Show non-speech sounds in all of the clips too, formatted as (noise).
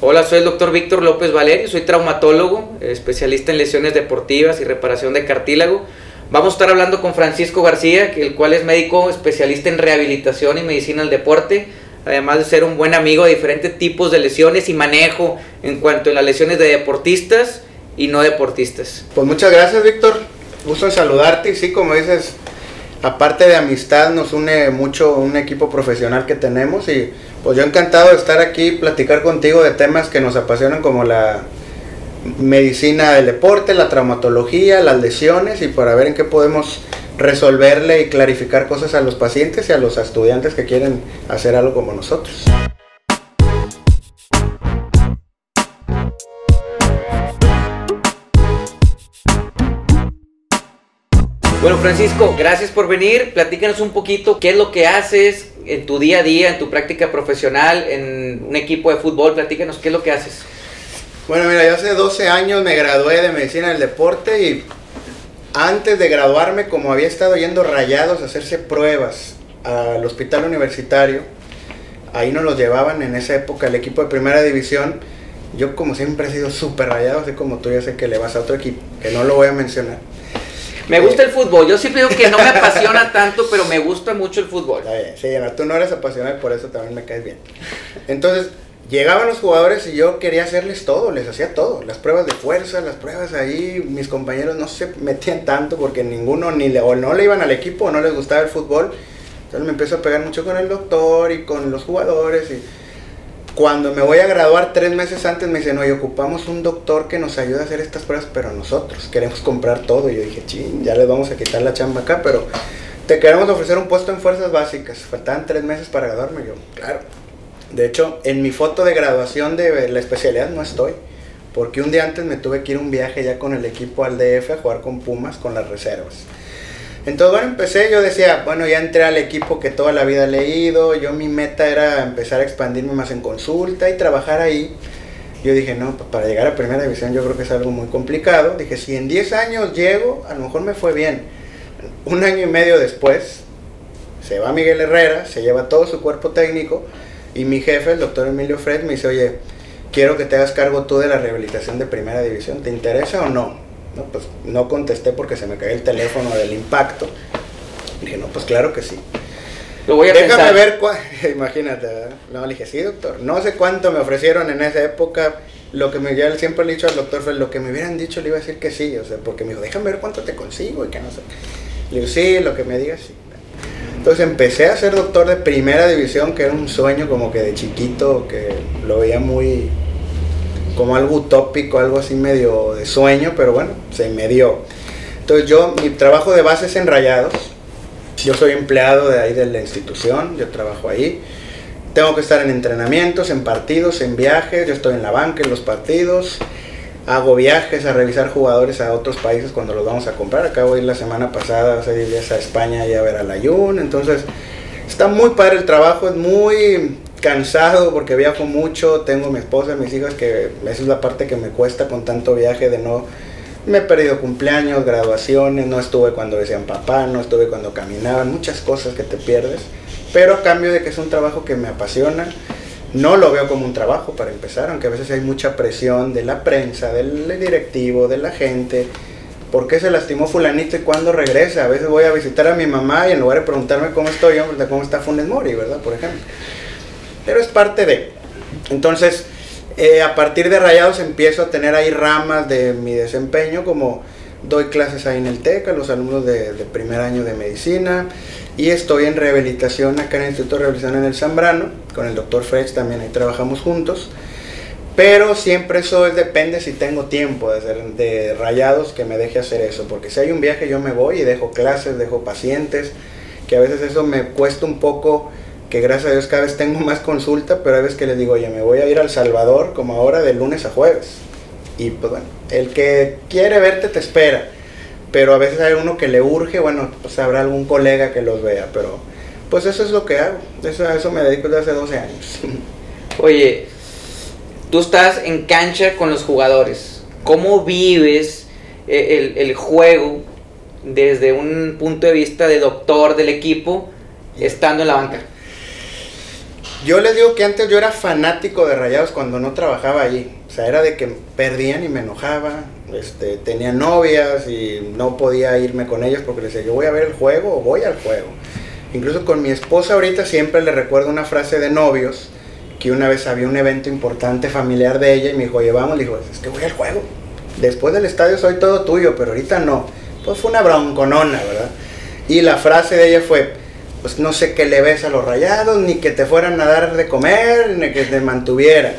Hola, soy el doctor Víctor López Valerio, soy traumatólogo, especialista en lesiones deportivas y reparación de cartílago. Vamos a estar hablando con Francisco García, el cual es médico especialista en rehabilitación y medicina del deporte, además de ser un buen amigo de diferentes tipos de lesiones y manejo en cuanto a las lesiones de deportistas y no deportistas. Pues muchas gracias, Víctor. Gusto saludarte y sí, como dices, aparte de amistad nos une mucho un equipo profesional que tenemos y pues yo encantado de estar aquí platicar contigo de temas que nos apasionan como la medicina del deporte, la traumatología, las lesiones y para ver en qué podemos resolverle y clarificar cosas a los pacientes y a los estudiantes que quieren hacer algo como nosotros. Bueno, Francisco, gracias por venir. Platícanos un poquito qué es lo que haces en tu día a día, en tu práctica profesional, en un equipo de fútbol. Platícanos qué es lo que haces. Bueno, mira, yo hace 12 años me gradué de medicina del deporte y antes de graduarme, como había estado yendo rayados a hacerse pruebas al hospital universitario, ahí nos los llevaban en esa época el equipo de primera división. Yo como siempre he sido súper rayado, así como tú ya sé que le vas a otro equipo, que no lo voy a mencionar. Me gusta el fútbol. Yo siempre digo que no me (laughs) apasiona tanto, pero me gusta mucho el fútbol. Está bien, sí, tú no eres apasionado y por eso también me caes bien. Entonces, llegaban los jugadores y yo quería hacerles todo, les hacía todo. Las pruebas de fuerza, las pruebas ahí, mis compañeros no se metían tanto porque ninguno ni le, o no le iban al equipo o no les gustaba el fútbol. Entonces me empiezo a pegar mucho con el doctor y con los jugadores y cuando me voy a graduar tres meses antes me dicen, oye, ocupamos un doctor que nos ayude a hacer estas pruebas, pero nosotros queremos comprar todo. Y yo dije, ching, ya les vamos a quitar la chamba acá, pero te queremos ofrecer un puesto en fuerzas básicas. Faltaban tres meses para graduarme. Yo, claro. De hecho, en mi foto de graduación de la especialidad no estoy, porque un día antes me tuve que ir un viaje ya con el equipo al DF a jugar con Pumas con las reservas. Entonces, bueno, empecé, yo decía, bueno, ya entré al equipo que toda la vida he leído, yo mi meta era empezar a expandirme más en consulta y trabajar ahí. Yo dije, no, para llegar a primera división yo creo que es algo muy complicado. Dije, si en 10 años llego, a lo mejor me fue bien. Un año y medio después, se va Miguel Herrera, se lleva todo su cuerpo técnico y mi jefe, el doctor Emilio Fred, me dice, oye, quiero que te hagas cargo tú de la rehabilitación de primera división, ¿te interesa o no? No, pues no contesté porque se me cayó el teléfono del impacto. Dije, no, pues claro que sí. Lo voy a Déjame ver, (laughs) imagínate, ¿verdad? No, le dije, sí, doctor. No sé cuánto me ofrecieron en esa época. Lo que me, ya siempre le he dicho al doctor fue lo que me hubieran dicho le iba a decir que sí, o sea, porque me dijo, déjame ver cuánto te consigo y que no sé. Le digo, sí, lo que me digas, sí. Entonces empecé a ser doctor de primera división, que era un sueño como que de chiquito, que lo veía muy, como algo utópico, algo así medio de sueño, pero bueno, se me dio. Entonces yo, mi trabajo de base es en Rayados. Yo soy empleado de ahí de la institución, yo trabajo ahí. Tengo que estar en entrenamientos, en partidos, en viajes, yo estoy en la banca, en los partidos. Hago viajes a revisar jugadores a otros países cuando los vamos a comprar. Acabo de ir la semana pasada, hace días a España y a ver al Ayun. Entonces, está muy padre el trabajo, es muy cansado porque viajo mucho, tengo mi esposa, mis hijas, que esa es la parte que me cuesta con tanto viaje de no... Me he perdido cumpleaños, graduaciones, no estuve cuando decían papá, no estuve cuando caminaban, muchas cosas que te pierdes, pero a cambio de que es un trabajo que me apasiona, no lo veo como un trabajo para empezar, aunque a veces hay mucha presión de la prensa, del directivo, de la gente, ¿por qué se lastimó fulanito y cuándo regresa? A veces voy a visitar a mi mamá y en lugar de preguntarme cómo estoy, cómo está Funes Mori, ¿verdad? Por ejemplo pero es parte de. Entonces, eh, a partir de Rayados empiezo a tener ahí ramas de mi desempeño, como doy clases ahí en el TEC a los alumnos de, primer año de medicina y estoy en rehabilitación acá en el Instituto de Rehabilitación en el Zambrano, con el doctor Frech también ahí trabajamos juntos. Pero siempre eso depende si tengo tiempo de, hacer, de rayados que me deje hacer eso, porque si hay un viaje yo me voy y dejo clases, dejo pacientes, que a veces eso me cuesta un poco que gracias a Dios cada vez tengo más consulta, pero hay veces que les digo, oye, me voy a ir al Salvador como ahora de lunes a jueves. Y pues bueno, el que quiere verte te espera, pero a veces hay uno que le urge, bueno, pues habrá algún colega que los vea, pero pues eso es lo que hago, eso, a eso me dedico desde hace 12 años. (laughs) Oye, tú estás en cancha con los jugadores, ¿cómo vives eh, el, el juego desde un punto de vista de doctor del equipo estando en la banca? Yo les digo que antes yo era fanático de Rayados cuando no trabajaba ahí. O sea, era de que perdían y me enojaba. Este, tenía novias y no podía irme con ellos porque les decía, yo voy a ver el juego o voy al juego. Incluso con mi esposa ahorita siempre le recuerdo una frase de novios, que una vez había un evento importante familiar de ella y me dijo, oye, vamos, le dijo, es que voy al juego. Después del estadio soy todo tuyo, pero ahorita no. Pues fue una bronconona, ¿verdad? Y la frase de ella fue, pues no sé qué le ves a los rayados, ni que te fueran a dar de comer, ni que te mantuvieran.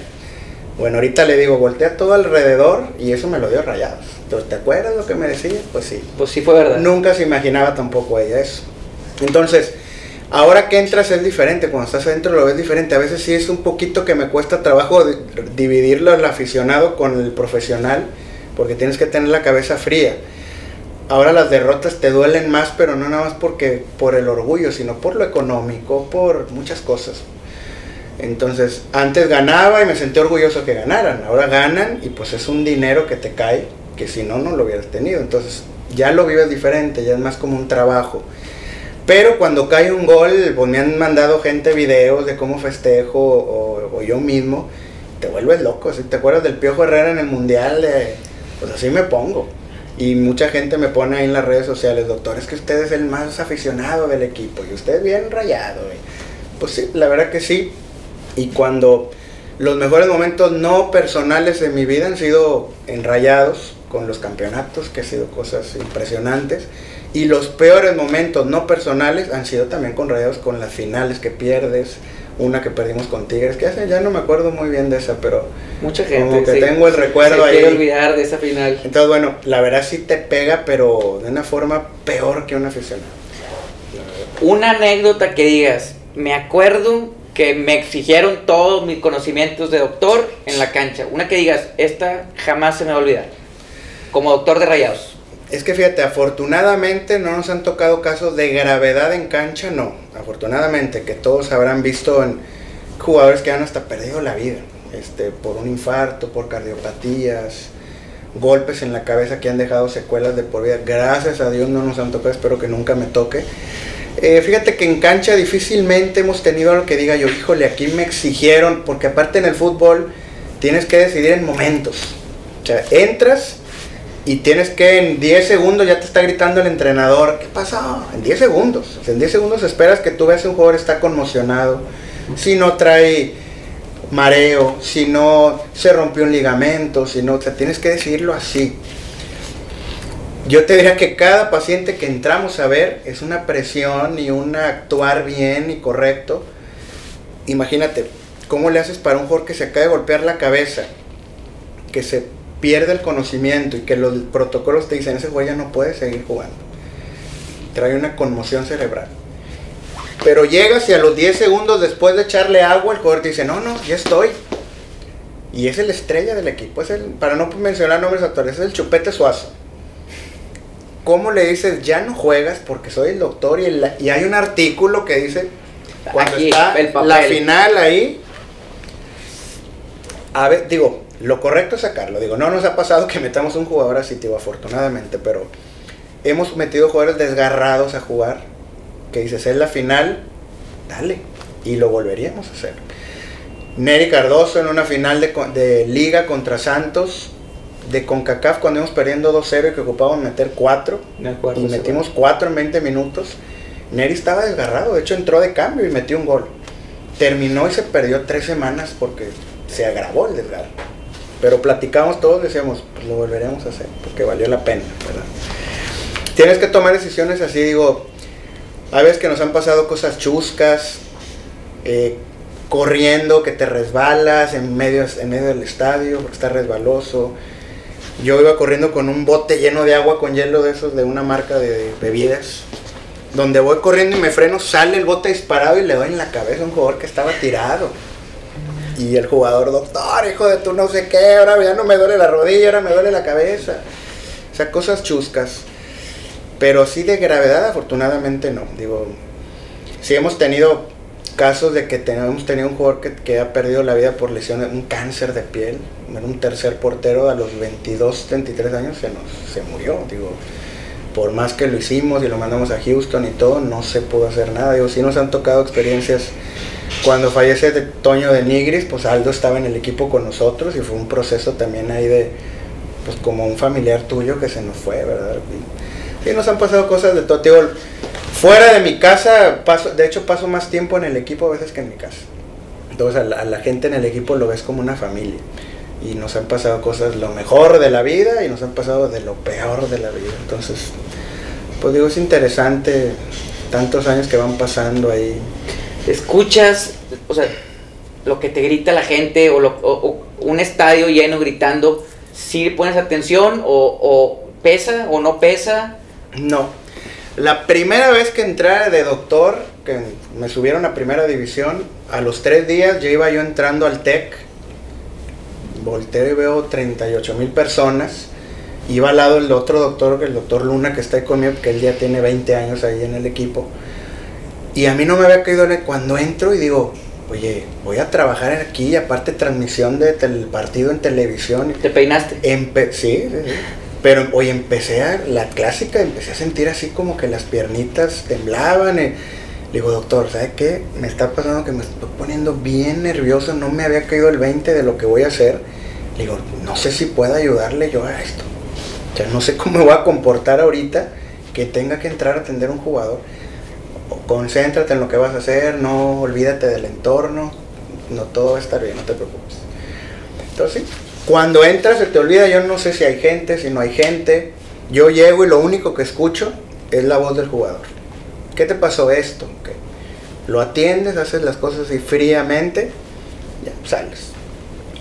Bueno, ahorita le digo, voltea todo alrededor y eso me lo dio rayados. Entonces, ¿te acuerdas lo que me decía? Pues sí. Pues sí fue verdad. Nunca se imaginaba tampoco ella eso. Entonces, ahora que entras es diferente, cuando estás adentro lo ves diferente. A veces sí es un poquito que me cuesta trabajo dividirlo el aficionado con el profesional, porque tienes que tener la cabeza fría ahora las derrotas te duelen más, pero no nada más porque por el orgullo, sino por lo económico, por muchas cosas. Entonces, antes ganaba y me sentí orgulloso que ganaran. Ahora ganan y pues es un dinero que te cae que si no, no lo hubieras tenido. Entonces, ya lo vives diferente, ya es más como un trabajo. Pero cuando cae un gol, pues me han mandado gente videos de cómo festejo o, yo mismo, te vuelves loco. Si te acuerdas del Piojo Herrera en el Mundial, pues así me pongo. Y mucha gente me pone ahí en las redes sociales, doctor, es que usted es el más aficionado del equipo y usted es bien rayado. Pues sí, la verdad que sí. Y cuando los mejores momentos no personales de mi vida han sido enrayados con los campeonatos, que han sido cosas impresionantes. Y los peores momentos no personales han sido también con rayados, con las finales que pierdes, una que perdimos con Tigres, que hace, ya no me acuerdo muy bien de esa, pero mucha gente como que tengo el recuerdo se ahí. olvidar de esa final. Entonces, bueno, la verdad sí te pega, pero de una forma peor que un aficionado. Una anécdota que digas, me acuerdo que me exigieron todos mis conocimientos de doctor en la cancha. Una que digas, esta jamás se me va a olvidar. Como doctor de rayados. Es que fíjate, afortunadamente no nos han tocado casos de gravedad en cancha, no. Afortunadamente, que todos habrán visto en jugadores que han hasta perdido la vida, este, por un infarto, por cardiopatías, golpes en la cabeza que han dejado secuelas de por vida. Gracias a Dios no nos han tocado, espero que nunca me toque. Eh, fíjate que en cancha difícilmente hemos tenido algo que diga yo, híjole, aquí me exigieron, porque aparte en el fútbol tienes que decidir en momentos. O sea, entras y tienes que en 10 segundos ya te está gritando el entrenador, ¿qué pasó? En 10 segundos. en 10 segundos esperas que tú veas un jugador está conmocionado, si no trae mareo, si no se rompió un ligamento, si no, o sea, tienes que decirlo así. Yo te diría que cada paciente que entramos a ver es una presión y un actuar bien y correcto. Imagínate, ¿cómo le haces para un jugador que se acaba de golpear la cabeza? Que se pierde el conocimiento y que los protocolos te dicen, ese güey ya no puede seguir jugando. Trae una conmoción cerebral. Pero llegas y a los 10 segundos después de echarle agua, el jugador te dice, no, no, ya estoy. Y es el estrella del equipo, es el, para no mencionar nombres actuales, es el chupete suazo. ¿Cómo le dices, ya no juegas porque soy el doctor y, y hay un artículo que dice, cuando está la final ahí, a ver, digo, lo correcto es sacarlo. Digo, no nos ha pasado que metamos un jugador así, tío, afortunadamente, pero hemos metido jugadores desgarrados a jugar. Que dices, es la final, dale. Y lo volveríamos a hacer. Neri Cardoso en una final de, liga contra Santos, de CONCACAF, cuando íbamos perdiendo 2-0 y que ocupábamos meter 4. y metimos 4 en 20 minutos. Neri estaba desgarrado, de hecho entró de cambio y metió un gol. Terminó y se perdió 3 semanas porque se agravó el desgarro. Pero platicamos todos, decíamos, pues lo volveremos a hacer, porque valió la pena, ¿verdad? Tienes que tomar decisiones así, digo, hay veces que nos han pasado cosas chuscas, eh, corriendo, que te resbalas en medio, en medio del estadio, porque está resbaloso. Yo iba corriendo con un bote lleno de agua con hielo de esos de una marca de bebidas. Donde voy corriendo y me freno, sale el bote disparado y le doy en la cabeza a un jugador que estaba tirado. Y el jugador, doctor, hijo de tú no sé qué, ahora ya no me duele la rodilla, ahora me duele la cabeza. O sea, cosas chuscas. Pero sí de gravedad, afortunadamente no. Digo, sí hemos tenido casos de que tenemos tenido un jugador que, ha perdido la vida por lesiones, un cáncer de piel. un tercer portero a los 22, 23 años se, nos, se murió. Digo, por más que lo hicimos y lo mandamos a Houston y todo, no se pudo hacer nada. Digo, sí nos han tocado experiencias Cuando fallece Toño de Nigris, pues Aldo estaba en el equipo con nosotros y fue un proceso también ahí de, pues como un familiar tuyo que se nos fue, ¿verdad? Y, sí, nos han pasado cosas de todo. Tío, fuera de mi casa, paso, de hecho paso más tiempo en el equipo a veces que en mi casa. Entonces a la, gente en el equipo lo ves como una familia. Y nos han pasado cosas lo mejor de la vida y nos han pasado de lo peor de la vida. Entonces, pues digo, es interesante tantos años que van pasando ahí. Escuchas, o sea, lo que te grita la gente o, lo, un estadio lleno gritando, si pones atención o, pesa o no pesa. No. La primera vez que entré de doctor, que me subieron a primera división, a los tres días ya iba yo entrando al TEC. Volteo y veo 38 mil personas. Iba al lado el otro doctor, el doctor Luna, que está ahí conmigo, que él ya tiene 20 años ahí en el equipo. Y a mí no me había caído cuando entro y digo, oye, voy a trabajar aquí, aparte transmisión del de partido en televisión. ¿Te peinaste? Empe sí, sí, sí. Pero hoy empecé a, la clásica, empecé a sentir así como que las piernitas temblaban. Eh. Le digo, doctor, ¿sabe qué? Me está pasando que me estoy poniendo bien nervioso, no me había caído el 20 de lo que voy a hacer. Le digo, no sé si puedo ayudarle yo a esto. O sea, no sé cómo me voy a comportar ahorita que tenga que entrar a atender a un jugador. Concéntrate en lo que vas a hacer, no olvídate del entorno, no todo va a estar bien, no te preocupes. Entonces, cuando entras se te olvida, yo no sé si hay gente, si no hay gente. Yo llego y lo único que escucho es la voz del jugador. ¿Qué te pasó esto? Lo atiendes, haces las cosas así fríamente, ya sales.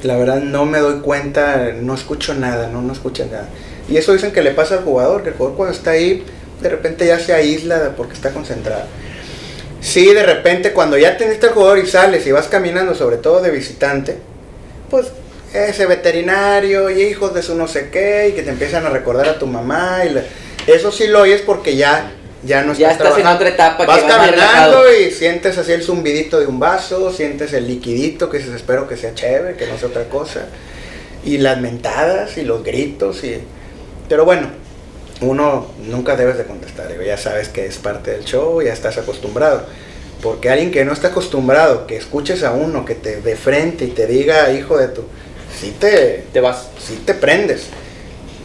La verdad no me doy cuenta, no escucho nada, no, no escucho nada. Y eso dicen que le pasa al jugador, que el jugador cuando está ahí, de repente ya se aísla porque está concentrado. Sí, de repente cuando ya teniste al jugador y sales y vas caminando, sobre todo de visitante, pues ese veterinario y hijos de su no sé qué y que te empiezan a recordar a tu mamá y le, eso sí lo oyes porque ya ya no estás, ya estás en otra etapa vas caminando y sientes así el zumbidito de un vaso sientes el liquidito que dices espero que sea chévere que no sea otra cosa y las mentadas y los gritos y pero bueno uno nunca debes de contestar ya sabes que es parte del show ya estás acostumbrado porque alguien que no está acostumbrado que escuches a uno que te de frente y te diga hijo de tu sí te, te vas. Sí te prendes.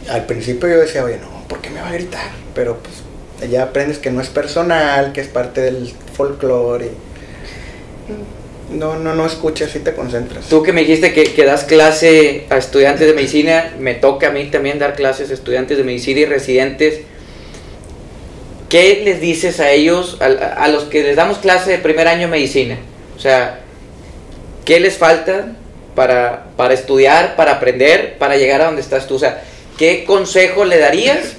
Al principio yo decía, oye, no, ¿por qué me va a gritar? Pero pues ya aprendes que no es personal, que es parte del folclore. No, no, no escuchas y te concentras. Tú que me dijiste que, que, das clase a estudiantes de medicina, me toca a mí también dar clases a estudiantes de medicina y residentes. ¿Qué les dices a ellos, a, los que les damos clase de primer año de medicina? O sea, ¿qué les falta? para, para estudiar, para aprender, para llegar a donde estás tú. O sea, ¿qué consejo le darías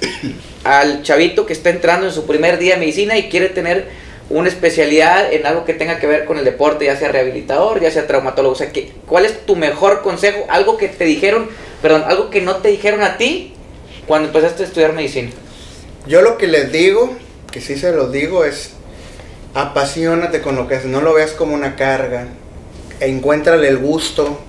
al chavito que está entrando en su primer día de medicina y quiere tener una especialidad en algo que tenga que ver con el deporte, ya sea rehabilitador, ya sea traumatólogo? O sea, ¿qué, ¿cuál es tu mejor consejo? Algo que te dijeron, perdón, algo que no te dijeron a ti cuando empezaste a estudiar medicina. Yo lo que les digo, que sí se lo digo, es apasionate con lo que haces, no lo veas como una carga, encuéntrale el gusto,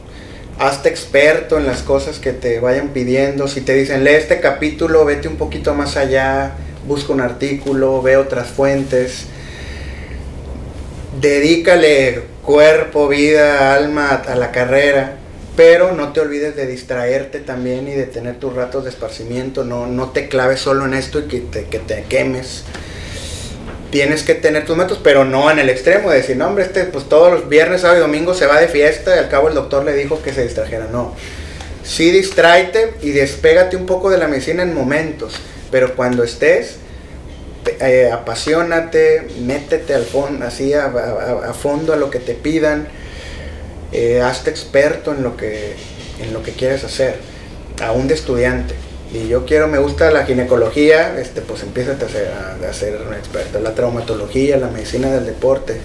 hazte experto en las cosas que te vayan pidiendo. Si te dicen, lee este capítulo, vete un poquito más allá, busca un artículo, ve otras fuentes. Dedícale cuerpo, vida, alma a la carrera, pero no te olvides de distraerte también y de tener tus ratos de esparcimiento. No, no te claves solo en esto y que te, que te quemes tienes que tener tus métodos, pero no en el extremo de decir, no, hombre, este, pues todos los viernes, sábado y domingo se va de fiesta y al cabo el doctor le dijo que se distrajera. No. Sí, distráete y despégate un poco de la medicina en momentos, pero cuando estés, eh, apasionate, métete al fondo, así a, fondo a lo que te pidan, eh, hazte experto en lo que, en lo que quieres hacer, aún de estudiante y yo quiero, me gusta la ginecología, este, pues empieza a ser, a ser un experto, la traumatología, la medicina del deporte.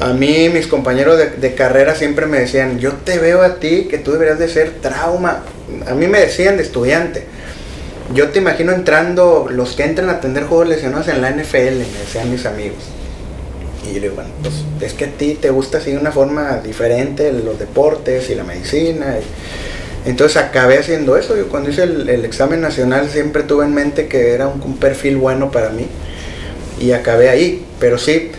A mí, mis compañeros de, de, carrera siempre me decían, yo te veo a ti que tú deberías de ser trauma. A mí me decían de estudiante. Yo te imagino entrando, los que entran a atender juegos lesionados en la NFL, me decían mis amigos. Y yo digo, bueno, pues es que a ti te gusta así de una forma diferente los deportes y la medicina. Y, entonces acabé haciendo eso. Yo cuando hice el, el, examen nacional siempre tuve en mente que era un, un, perfil bueno para mí y acabé ahí. Pero sí,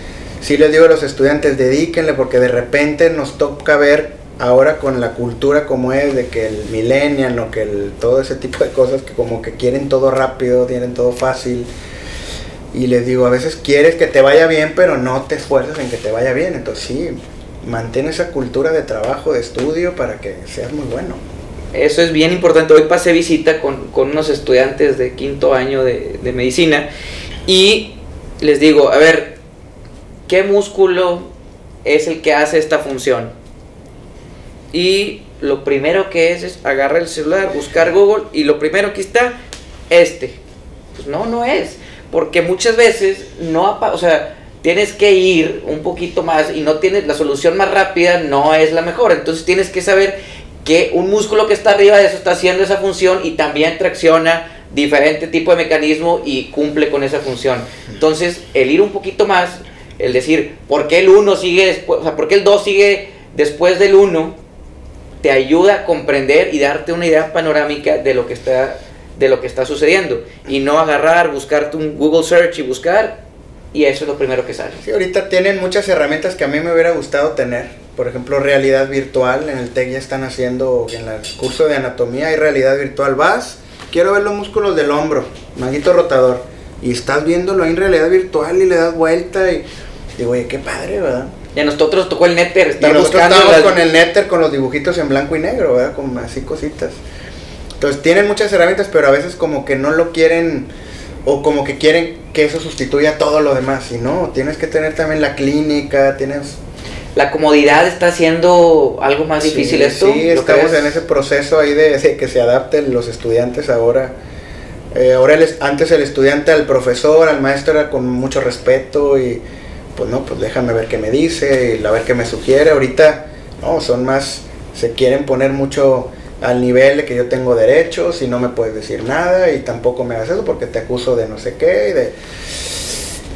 sí les digo a los estudiantes, dedíquenle porque de repente nos toca ver ahora con la cultura como es, de que el millennial o que el, todo ese tipo de cosas que como que quieren todo rápido, tienen todo fácil. Y les digo, a veces quieres que te vaya bien, pero no te esfuerzas en que te vaya bien. Entonces sí, mantén esa cultura de trabajo, de estudio para que seas muy bueno. Eso es bien importante. Hoy pasé visita con, unos estudiantes de quinto año de, de medicina y les digo, a ver, ¿qué músculo es el que hace esta función? Y lo primero que es es agarrar el celular, buscar Google y lo primero que está, este. Pues no, no es. Porque muchas veces no, o sea, tienes que ir un poquito más y no tienes la solución más rápida, no es la mejor. Entonces tienes que saber que un músculo que está arriba de eso está haciendo esa función y también tracciona diferente tipo de mecanismo y cumple con esa función. Entonces, el ir un poquito más, el decir, ¿por qué el 1 sigue después, o sea, por qué el 2 sigue después del 1? Te ayuda a comprender y darte una idea panorámica de lo que está de lo que está sucediendo y no agarrar, buscarte un Google search y buscar y eso es lo primero que sale. Sí, ahorita tienen muchas herramientas que a mí me hubiera gustado tener. Por ejemplo, realidad virtual. En el TEC ya están haciendo, en el curso de anatomía hay realidad virtual. Vas, quiero ver los músculos del hombro, manguito rotador. Y estás viéndolo en realidad virtual y le das vuelta y digo, oye, qué padre, ¿verdad? Y a nosotros tocó el Netter, estar y buscando. con el Netter con los dibujitos en blanco y negro, ¿verdad? Como así cositas. Entonces tienen muchas herramientas, pero a veces como que no lo quieren o como que quieren que eso sustituya todo lo demás. Y no, tienes que tener también la clínica, tienes la comodidad está haciendo algo más difícil esto. Sí, estamos en ese proceso ahí de, que se adapten los estudiantes ahora. Eh, ahora antes el estudiante al profesor, al maestro era con mucho respeto y pues no, pues déjame ver qué me dice a ver qué me sugiere. Ahorita no, son más, se quieren poner mucho al nivel de que yo tengo derechos y no me puedes decir nada y tampoco me hagas eso porque te acuso de no sé qué. Y de,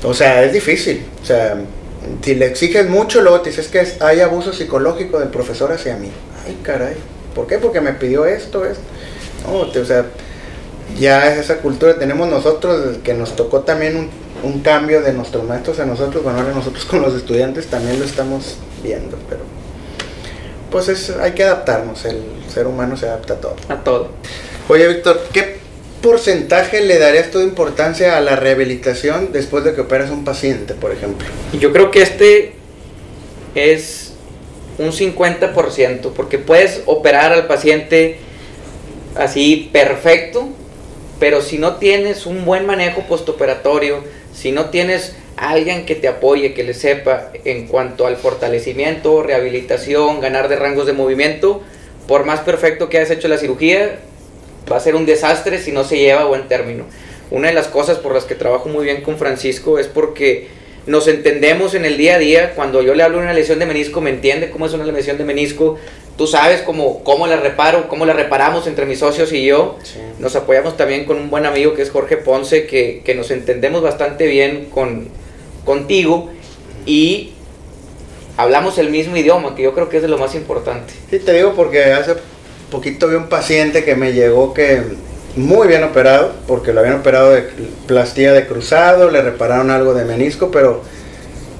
o sea, es difícil. O sea, si le exiges mucho, luego te dices que hay abuso psicológico del profesor hacia mí. Ay, caray. ¿Por qué? Porque me pidió esto, esto. O sea, ya es esa cultura. Tenemos nosotros que nos tocó también un, un cambio de nuestros maestros a nosotros. Bueno, ahora nosotros con los estudiantes también lo estamos viendo, pero pues es, hay que adaptarnos. El ser humano se adapta a todo. A todo. Oye, Víctor, ¿qué porcentaje le darías tu importancia a la rehabilitación después de que operas un paciente, por ejemplo? Yo creo que este es un 50%, porque puedes operar al paciente así perfecto, pero si no tienes un buen manejo postoperatorio, si no tienes alguien que te apoye, que le sepa en cuanto al fortalecimiento, rehabilitación, ganar de rangos de movimiento, por más perfecto que hayas hecho la cirugía, va a ser un desastre si no se lleva a buen término. Una de las cosas por las que trabajo muy bien con Francisco es porque nos entendemos en el día a día. Cuando yo le hablo de una lesión de menisco, me entiende cómo es una lesión de menisco. Tú sabes cómo, cómo la reparo, cómo la reparamos entre mis socios y yo. Nos apoyamos también con un buen amigo que es Jorge Ponce, que, que nos entendemos bastante bien con, contigo y hablamos el mismo idioma, que yo creo que es de lo más importante. Sí, te digo porque hace poquito vi un paciente que me llegó que muy bien operado, porque lo habían operado de plastía de cruzado, le repararon algo de menisco, pero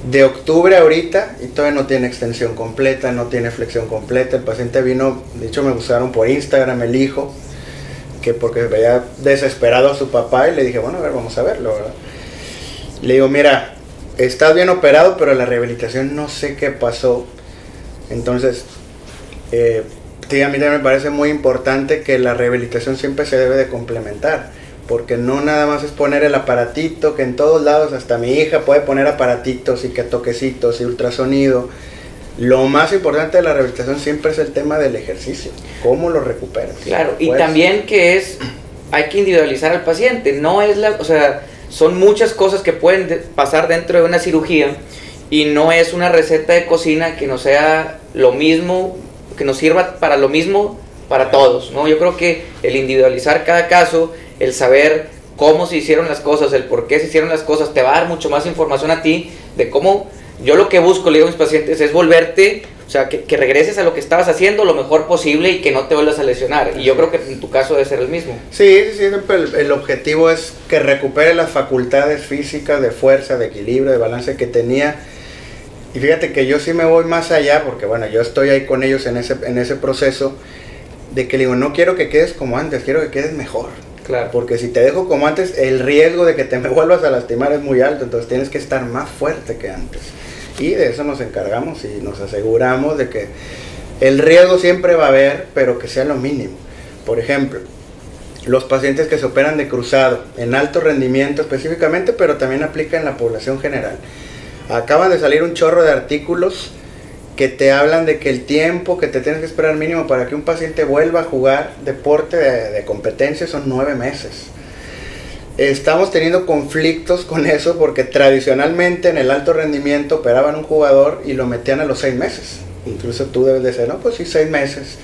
de octubre ahorita y todavía no tiene extensión completa, no tiene flexión completa. El paciente vino, de hecho me buscaron por Instagram el hijo, que porque veía desesperado a su papá y le dije, bueno, a ver, vamos a verlo, Le digo, mira, estás bien operado, pero la rehabilitación no sé qué pasó. Entonces, eh, Sí, a mí también me parece muy importante que la rehabilitación siempre se debe de complementar, porque no nada más es poner el aparatito, que en todos lados, hasta mi hija puede poner aparatitos y que toquecitos y ultrasonido. Lo más importante de la rehabilitación siempre es el tema del ejercicio, cómo lo recuperas. Claro, y pues, también que es, hay que individualizar al paciente, no es la, o sea, son muchas cosas que pueden pasar dentro de una cirugía y no es una receta de cocina que no sea lo mismo que nos sirva para lo mismo para todos, ¿no? Yo creo que el individualizar cada caso, el saber cómo se hicieron las cosas, el por qué se hicieron las cosas, te va a dar mucho más información a ti de cómo yo lo que busco, le digo a mis pacientes, es volverte, o sea, que, regreses a lo que estabas haciendo lo mejor posible y que no te vuelvas a lesionar. Y yo creo que en tu caso debe ser el mismo. Sí, sí, siempre el, el objetivo es que recupere las facultades físicas de fuerza, de equilibrio, de balance que tenía Y fíjate que yo sí me voy más allá, porque bueno, yo estoy ahí con ellos en ese, en ese proceso, de que le digo, no quiero que quedes como antes, quiero que quedes mejor. Claro. Porque si te dejo como antes, el riesgo de que te (laughs) me vuelvas a lastimar es muy alto, entonces tienes que estar más fuerte que antes. Y de eso nos encargamos y nos aseguramos de que el riesgo siempre va a haber, pero que sea lo mínimo. Por ejemplo, los pacientes que se operan de cruzado en alto rendimiento específicamente, pero también aplica en la población general. Acaban de salir un chorro de artículos que te hablan de que el tiempo que te tienes que esperar mínimo para que un paciente vuelva a jugar deporte de, competencia son nueve meses. Estamos teniendo conflictos con eso porque tradicionalmente en el alto rendimiento operaban un jugador y lo metían a los seis meses. Incluso tú debes de ser, no, pues sí, seis meses.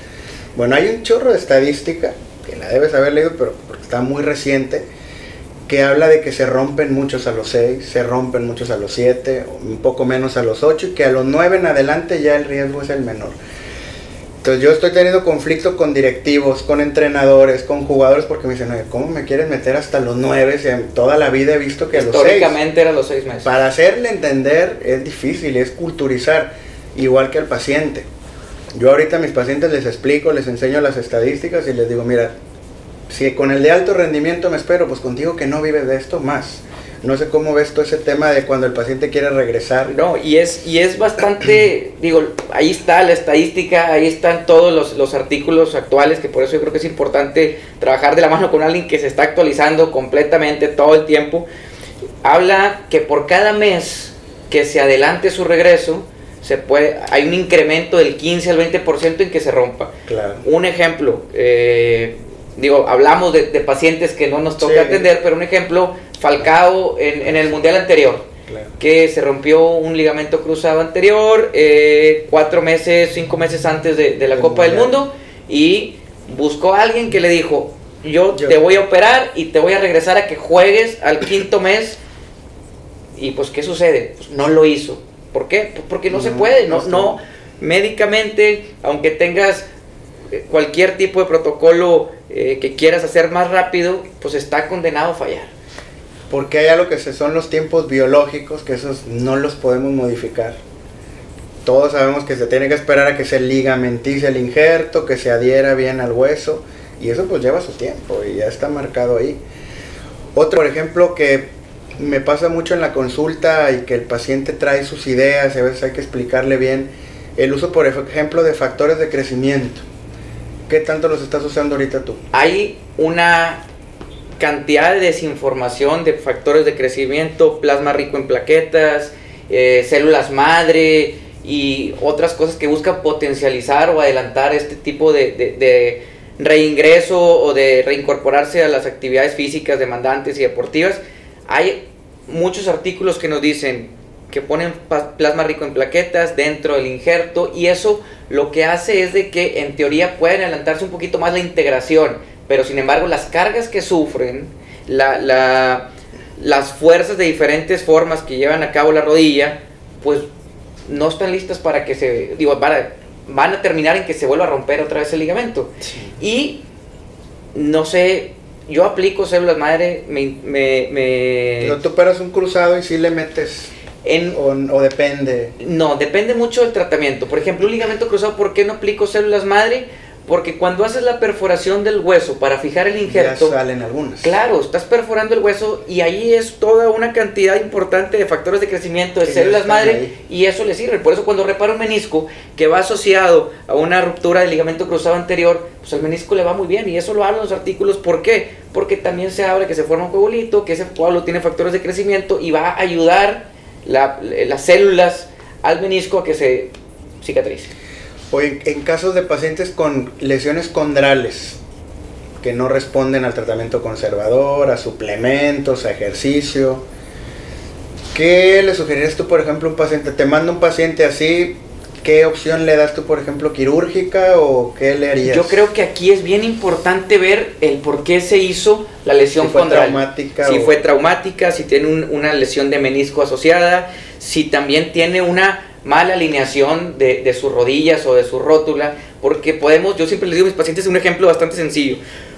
Bueno, hay un chorro de estadística que la debes haber leído, pero porque está muy reciente, que habla de que se rompen muchos a los 6, se rompen muchos a los 7, un poco menos a los 8, y que a los 9 en adelante ya el riesgo es el menor. Entonces yo estoy teniendo conflicto con directivos, con entrenadores, con jugadores, porque me dicen, Oye, ¿cómo me quieren meter hasta los 9? Si en toda la vida he visto que a los 6. Históricamente era los 6 meses. Para hacerle entender es difícil, es culturizar, igual que al paciente. Yo ahorita a mis pacientes les explico, les enseño las estadísticas y les digo, mira, si con el de alto rendimiento me espero, pues contigo que no vives de esto más. No sé cómo ves todo ese tema de cuando el paciente quiere regresar. No, y es, y es bastante, (clears throat) digo, ahí está la estadística, ahí están todos los, los, artículos actuales, que por eso yo creo que es importante trabajar de la mano con alguien que se está actualizando completamente todo el tiempo. Habla que por cada mes que se adelante su regreso, se puede, hay un incremento del 15 al 20% en que se rompa. Claro. Un ejemplo, eh, digo, hablamos de, pacientes que no nos toca atender, pero un ejemplo, Falcao en, el Mundial anterior, que se rompió un ligamento cruzado anterior, eh, cuatro meses, cinco meses antes de, la Copa del Mundo, y buscó a alguien que le dijo, yo, te voy a operar y te voy a regresar a que juegues al quinto mes. Y pues, ¿qué sucede? Pues no lo hizo. ¿Por qué? Pues porque no, se puede, no, no, médicamente, aunque tengas cualquier tipo de protocolo eh, que quieras hacer más rápido, pues está condenado a fallar. Porque hay algo que son los tiempos biológicos, que esos no los podemos modificar. Todos sabemos que se tiene que esperar a que se ligamentice el injerto, que se adhiera bien al hueso, y eso pues lleva su tiempo y ya está marcado ahí. Otro, por ejemplo, que me pasa mucho en la consulta y que el paciente trae sus ideas y a veces hay que explicarle bien el uso, por ejemplo, de factores de crecimiento. ¿Qué tanto los estás usando ahorita tú? Hay una cantidad de desinformación de factores de crecimiento, plasma rico en plaquetas, eh, células madre y otras cosas que buscan potencializar o adelantar este tipo de, de, reingreso o de reincorporarse a las actividades físicas demandantes y deportivas. Hay muchos artículos que nos dicen que ponen plasma rico en plaquetas dentro del injerto y eso lo que hace es de que en teoría pueden adelantarse un poquito más la integración, pero sin embargo las cargas que sufren, la, las fuerzas de diferentes formas que llevan a cabo la rodilla, pues no están listas para que se, digo, van a terminar en que se vuelva a romper otra vez el ligamento. Y no sé, yo aplico células madre, me... me, me... tú operas un cruzado y si le metes o, depende? No, depende mucho del tratamiento. Por ejemplo, un ligamento cruzado, ¿por qué no aplico células madre? Porque cuando haces la perforación del hueso para fijar el injerto... Ya salen algunas. Claro, estás perforando el hueso y ahí es toda una cantidad importante de factores de crecimiento de células madre y eso le sirve. Por eso cuando reparo un menisco que va asociado a una ruptura del ligamento cruzado anterior, pues el menisco le va muy bien y eso lo hablan los artículos. ¿Por qué? Porque también se habla que se forma un coagulito, que ese coágulo tiene factores de crecimiento y va a ayudar las células al menisco a que se cicatrice. O en, casos de pacientes con lesiones condrales que no responden al tratamiento conservador, a suplementos, a ejercicio, ¿qué le sugerirías tú, por ejemplo, a un paciente? Te manda un paciente así, ¿qué opción le das tú, por ejemplo, quirúrgica o qué le harías? Yo creo que aquí es bien importante ver el por qué se hizo la lesión si fue traumática. Si fue traumática, si tiene una lesión de menisco asociada, si también tiene una mala alineación de, de, sus rodillas o de su rótula, porque podemos, yo siempre les digo a mis pacientes un ejemplo bastante sencillo.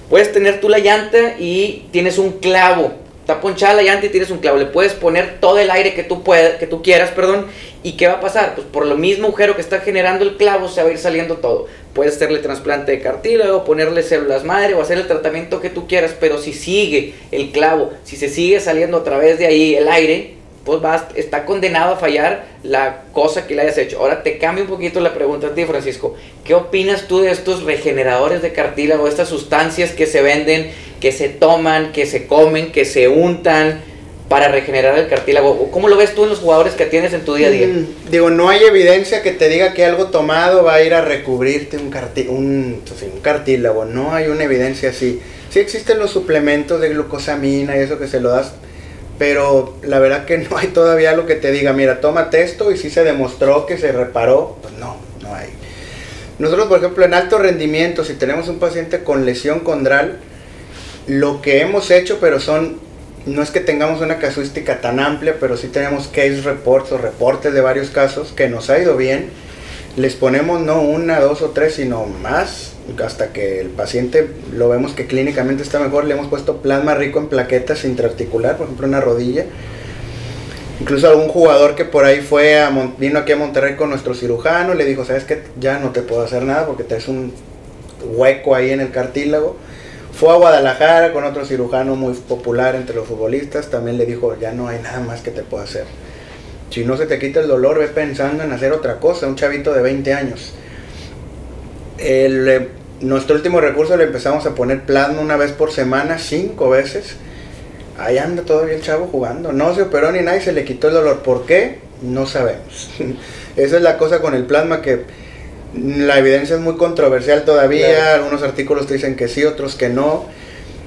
Puedes tener tú la llanta y tienes un clavo está ponchada la llanta y tienes un clavo, le puedes poner todo el aire que tú, puedas, que tú quieras, perdón, ¿y qué va a pasar? Pues por lo mismo agujero que está generando el clavo se va a ir saliendo todo. Puedes hacerle trasplante de cartílago, ponerle células madre o hacer el tratamiento que tú quieras, pero si sigue el clavo, si se sigue saliendo a través de ahí el aire, pues vas, está condenado a fallar la cosa que le hayas hecho. Ahora te cambio un poquito la pregunta a ti, Francisco. ¿Qué opinas tú de estos regeneradores de cartílago, estas sustancias que se venden, que se toman, que se comen, que se untan para regenerar el cartílago? ¿Cómo lo ves tú en los jugadores que tienes en tu día a día? Mm, digo, no hay evidencia que te diga que algo tomado va a ir a recubrirte un, un, pues un cartílago. No hay una evidencia así. Sí existen los suplementos de glucosamina y eso que se lo das pero la verdad que no hay todavía lo que te diga, mira, tómate esto y si se demostró que se reparó, pues no, no hay. Nosotros, por ejemplo, en alto rendimiento, si tenemos un paciente con lesión condral, lo que hemos hecho, pero son, no es que tengamos una casuística tan amplia, pero sí tenemos case reports o reportes de varios casos que nos ha ido bien. Les ponemos no una, dos o tres, sino más hasta que el paciente lo vemos que clínicamente está mejor, le hemos puesto plasma rico en plaquetas intraarticular, por ejemplo una rodilla. Incluso algún jugador que por ahí fue a, vino aquí a Monterrey con nuestro cirujano, le dijo, sabes que ya no te puedo hacer nada porque tienes un hueco ahí en el cartílago. Fue a Guadalajara con otro cirujano muy popular entre los futbolistas, también le dijo, ya no hay nada más que te pueda hacer. Si no se te quita el dolor, ve pensando en hacer otra cosa, un chavito de 20 años. El, nuestro último recurso le empezamos a poner plasma una vez por semana, cinco veces. Ahí anda todavía el chavo jugando. No se operó ni nada y se le quitó el dolor. ¿Por qué? No sabemos. (laughs) Esa es la cosa con el plasma que la evidencia es muy controversial todavía. Algunos artículos te dicen que sí, otros que no.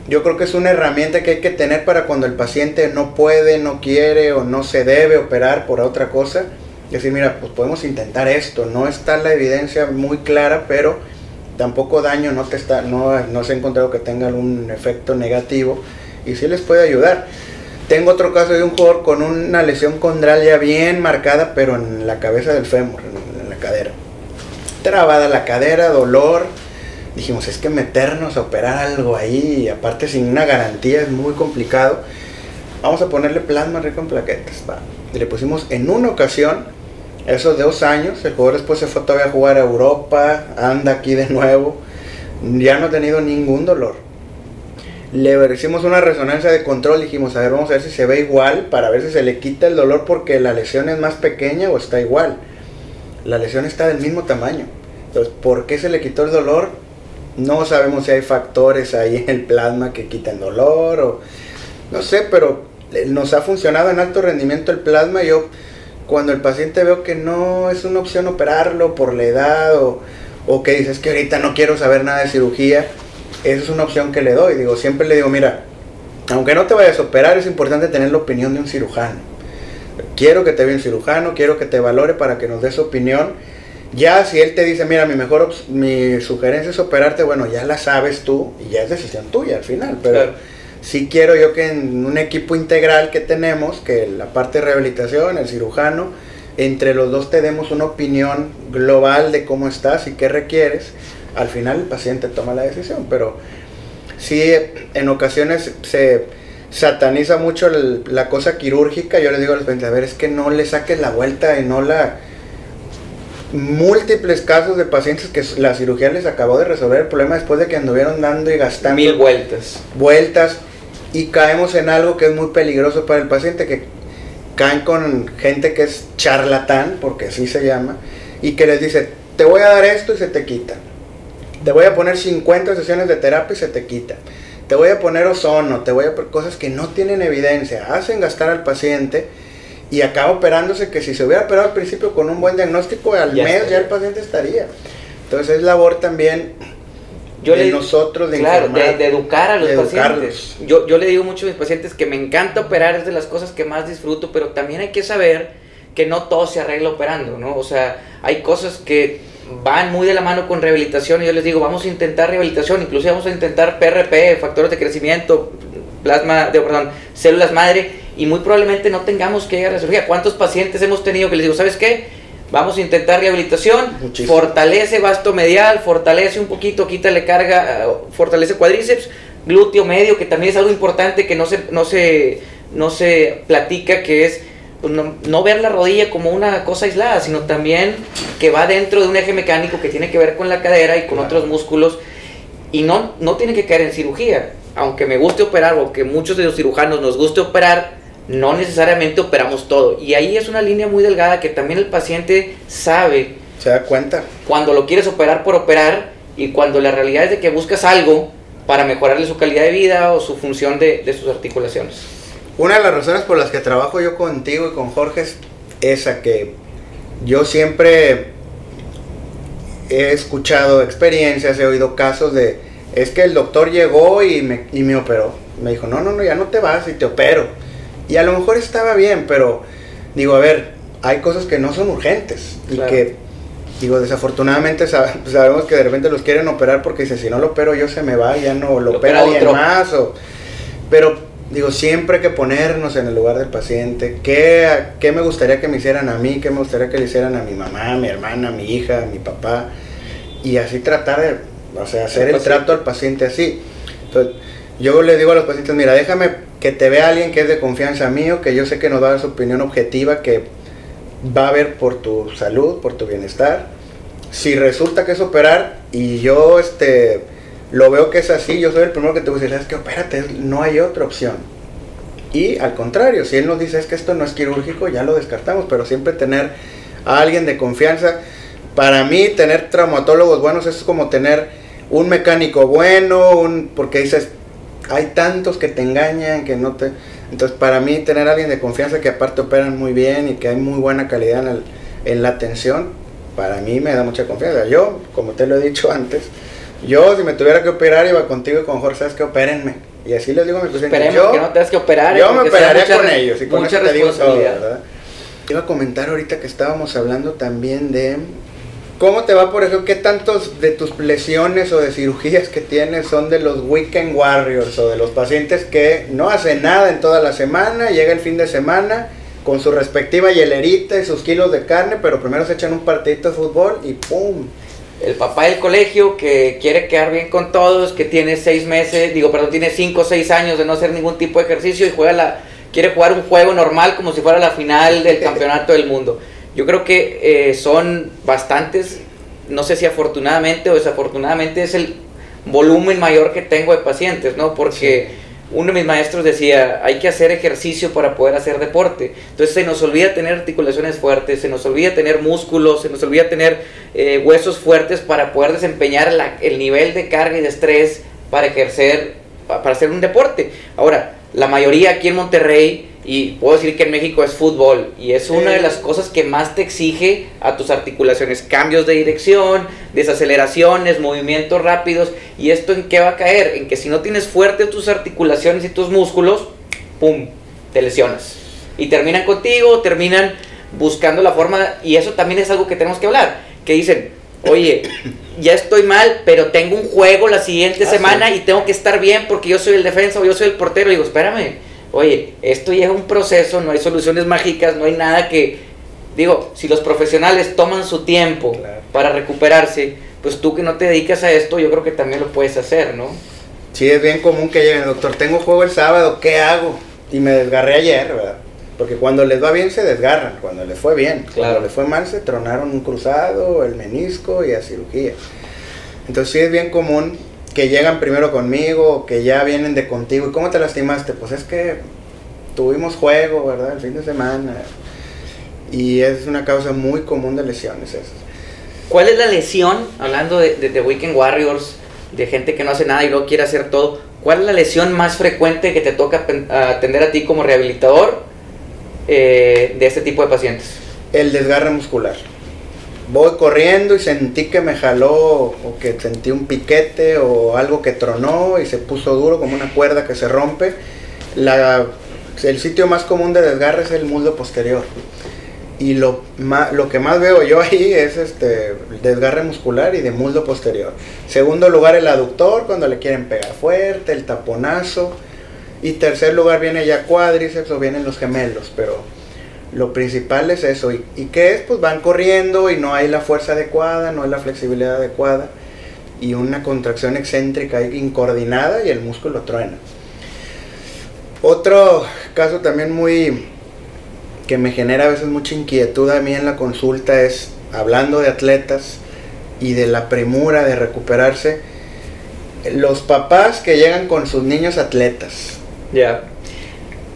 Yo creo que es una herramienta que hay que tener para cuando el paciente no puede, no quiere o no se debe operar por otra cosa. Decir, mira, pues podemos intentar esto. No está la evidencia muy clara, pero tampoco daño no, te está, no, no se ha encontrado que tenga algún efecto negativo y sí les puede ayudar. Tengo otro caso de un jugador con una lesión condral ya bien marcada, pero en la cabeza del fémur, en, la cadera. Trabada la cadera, dolor. Dijimos, es que meternos a operar algo ahí, aparte sin una garantía, es muy complicado. Vamos a ponerle plasma rico en plaquetas. Le pusimos en una ocasión esos dos años, el jugador después se fue todavía a jugar a Europa, anda aquí de nuevo, ya no ha tenido ningún dolor. Le hicimos una resonancia de control, dijimos, a ver, vamos a ver si se ve igual, para ver si se le quita el dolor porque la lesión es más pequeña o está igual. La lesión está del mismo tamaño. Entonces, ¿por qué se le quitó el dolor? No sabemos si hay factores ahí en el plasma que quitan dolor o no sé, pero nos ha funcionado en alto rendimiento el plasma. Yo cuando el paciente veo que no es una opción operarlo por la edad o, o que dices que ahorita no quiero saber nada de cirugía, esa es una opción que le doy. Digo, siempre le digo, mira, aunque no te vayas a operar, es importante tener la opinión de un cirujano. Quiero que te vea un cirujano, quiero que te valore para que nos dé su opinión. Ya si él te dice, mira, mi mejor mi sugerencia es operarte, bueno, ya la sabes tú y ya es decisión tuya al final. Pero sí quiero yo que en un equipo integral que tenemos, que la parte de rehabilitación, el cirujano, entre los dos te demos una opinión global de cómo estás y qué requieres. Al final el paciente toma la decisión, pero sí en ocasiones se sataniza mucho la cosa quirúrgica. Yo les digo a los pacientes, a ver, es que no le saques la vuelta y no la múltiples casos de pacientes que la cirugía les acabó de resolver el problema después de que anduvieron dando y gastando mil vueltas. Vueltas y caemos en algo que es muy peligroso para el paciente, que caen con gente que es charlatán, porque así se llama, y que les dice, te voy a dar esto y se te quita. Te voy a poner 50 sesiones de terapia y se te quita. Te voy a poner ozono, te voy a poner cosas que no tienen evidencia, hacen gastar al paciente y acaba operándose que si se hubiera operado al principio con un buen diagnóstico, al mes ya el paciente estaría. Entonces es labor también yo de le, nosotros, de, claro, de, educar a los pacientes. Yo, yo le digo mucho a mis pacientes que me encanta operar, es de las cosas que más disfruto, pero también hay que saber que no todo se arregla operando, ¿no? O sea, hay cosas que van muy de la mano con rehabilitación y yo les digo, vamos a intentar rehabilitación, incluso vamos a intentar PRP, factores de crecimiento, plasma, de, perdón, células madre, y muy probablemente no tengamos que llegar a la cirugía. ¿Cuántos pacientes hemos tenido que les digo, ¿sabes qué? Vamos a intentar rehabilitación, Muchísimo. fortalece vasto medial, fortalece un poquito, quítale carga, eh, fortalece cuádriceps, glúteo medio, que también es algo importante que no se, no se, no se platica, que es pues, no, no ver la rodilla como una cosa aislada, sino también que va dentro de un eje mecánico que tiene que ver con la cadera y con Claro. otros músculos y no, no tiene que caer en cirugía. Aunque me guste operar o que muchos de los cirujanos nos guste operar, no necesariamente operamos todo. Y ahí es una línea muy delgada que también el paciente sabe ¿Se da cuenta? cuando lo quieres operar por operar y cuando la realidad es de que buscas algo para mejorarle su calidad de vida o su función de, de sus articulaciones. Una de las razones por las que trabajo yo contigo y con Jorge es esa que yo siempre he escuchado experiencias, he oído casos de, es que el doctor llegó y me, y me operó. Me dijo, no, no, no, ya no te vas y te opero. Y a lo mejor estaba bien, pero digo, a ver, hay cosas que no son urgentes y que, digo, desafortunadamente sab- sabemos que de repente los quieren operar porque dicen, si no lo opero yo se me va, ya no lo Lo opera alguien otro. más. O, pero digo, siempre hay que ponernos en el lugar del paciente. ¿Qué, ¿Qué me gustaría que me hicieran a mí? ¿Qué me gustaría que le hicieran a mi mamá, a mi hermana, a mi hija, a mi papá? Y así tratar de, o sea, hacer el, trato al paciente así. Entonces, yo le digo a los pacientes, mira, déjame que te vea alguien que es de confianza mío, que yo sé que nos va a dar su opinión objetiva, que va a ver por tu salud, por tu bienestar. Si resulta que es operar y yo este lo veo que es así, yo soy el primero que te voy a decir, es que opérate, no hay otra opción. Y al contrario, si él nos dice es que esto no es quirúrgico, ya lo descartamos, pero siempre tener a alguien de confianza. Para mí, tener traumatólogos buenos es como tener un mecánico bueno, un, porque dices, hay tantos que te engañan, que no te... Entonces, para mí, tener a alguien de confianza que aparte operan muy bien y que hay muy buena calidad en, el- en la atención, para mí me da mucha confianza. Yo, como te lo he dicho antes, yo si me tuviera que operar iba contigo y con Jorge, sabes que opérenme. Y así les digo a mis pacientes, Esperemos yo, que no tengas que operar. yo eh, me operaría mucha con ellos y con mucha eso te digo todo. ¿verdad? Iba a comentar ahorita que estábamos hablando también de cómo te va, por ejemplo, qué tantos de tus lesiones o de cirugías que tienes son de los weekend warriors o de los pacientes que no hacen nada en toda la semana, llega el fin de semana con su respectiva hielerita y sus kilos de carne, pero primero se echan un partidito de fútbol y ¡pum! El papá del colegio que quiere quedar bien con todos, que tiene seis meses, digo, perdón, tiene cinco o seis años de no hacer ningún tipo de ejercicio y juega la, quiere jugar un juego normal como si fuera la final del (laughs) campeonato del mundo. Yo creo que eh, son bastantes, no sé si afortunadamente o desafortunadamente es el volumen mayor que tengo de pacientes, ¿no? Porque uno de mis maestros decía, hay que hacer ejercicio para poder hacer deporte. Entonces se nos olvida tener articulaciones fuertes, se nos olvida tener músculos, se nos olvida tener eh, huesos fuertes para poder desempeñar la- el nivel de carga y de estrés para ejercer, pa- para hacer un deporte. Ahora, la mayoría aquí en Monterrey, y puedo decir que en México es fútbol, y es una de las cosas que más te exige a tus articulaciones, cambios de dirección, desaceleraciones, movimientos rápidos, y esto en qué va a caer, en que si no tienes fuertes tus articulaciones y tus músculos, ¡pum!, te lesionas. Y terminan contigo, terminan buscando la forma, y eso también es algo que tenemos que hablar, que dicen, oye, ya estoy mal, pero tengo un juego la siguiente Ah, semana sí. y tengo que estar bien porque yo soy el defensa o yo soy el portero. Y digo, espérame, oye, esto lleva un proceso, no hay soluciones mágicas, no hay nada que, digo, si los profesionales toman su tiempo Claro. para recuperarse, pues tú que no te dedicas a esto, yo creo que también lo puedes hacer, ¿no? Sí, es bien común que lleguen, doctor, tengo juego el sábado, ¿qué hago? Y me desgarré ayer, ¿verdad? Porque cuando les va bien se desgarran, cuando les fue bien. Claro. Cuando les fue mal se tronaron un cruzado, el menisco y a cirugía. Entonces sí es bien común que llegan primero conmigo, que ya vienen de contigo. ¿Y cómo te lastimaste? Pues es que tuvimos juego, ¿verdad? El fin de semana. Y es una causa muy común de lesiones eso. ¿Cuál es la lesión, hablando de, de, de Weekend Warriors, de gente que no hace nada y luego quiere hacer todo, cuál es la lesión más frecuente que te toca atender a ti como rehabilitador eh, de este tipo de pacientes? El desgarre muscular. Voy corriendo y sentí que me jaló o que sentí un piquete o algo que tronó y se puso duro como una cuerda que se rompe. La, el sitio más común de desgarre es el muslo posterior. Y lo, ma- lo que más veo yo ahí es este desgarre muscular y de muslo posterior. Segundo lugar el aductor cuando le quieren pegar fuerte, el taponazo. Y tercer lugar viene ya cuádriceps o vienen los gemelos, pero Lo principal es eso. ¿Y, ¿Y qué es? Pues van corriendo y no hay la fuerza adecuada, no hay la flexibilidad adecuada y una contracción excéntrica incoordinada y el músculo truena. Otro caso también muy que me genera a veces mucha inquietud a mí en la consulta es hablando de atletas y de la premura de recuperarse, los papás que llegan con sus niños atletas. Ya.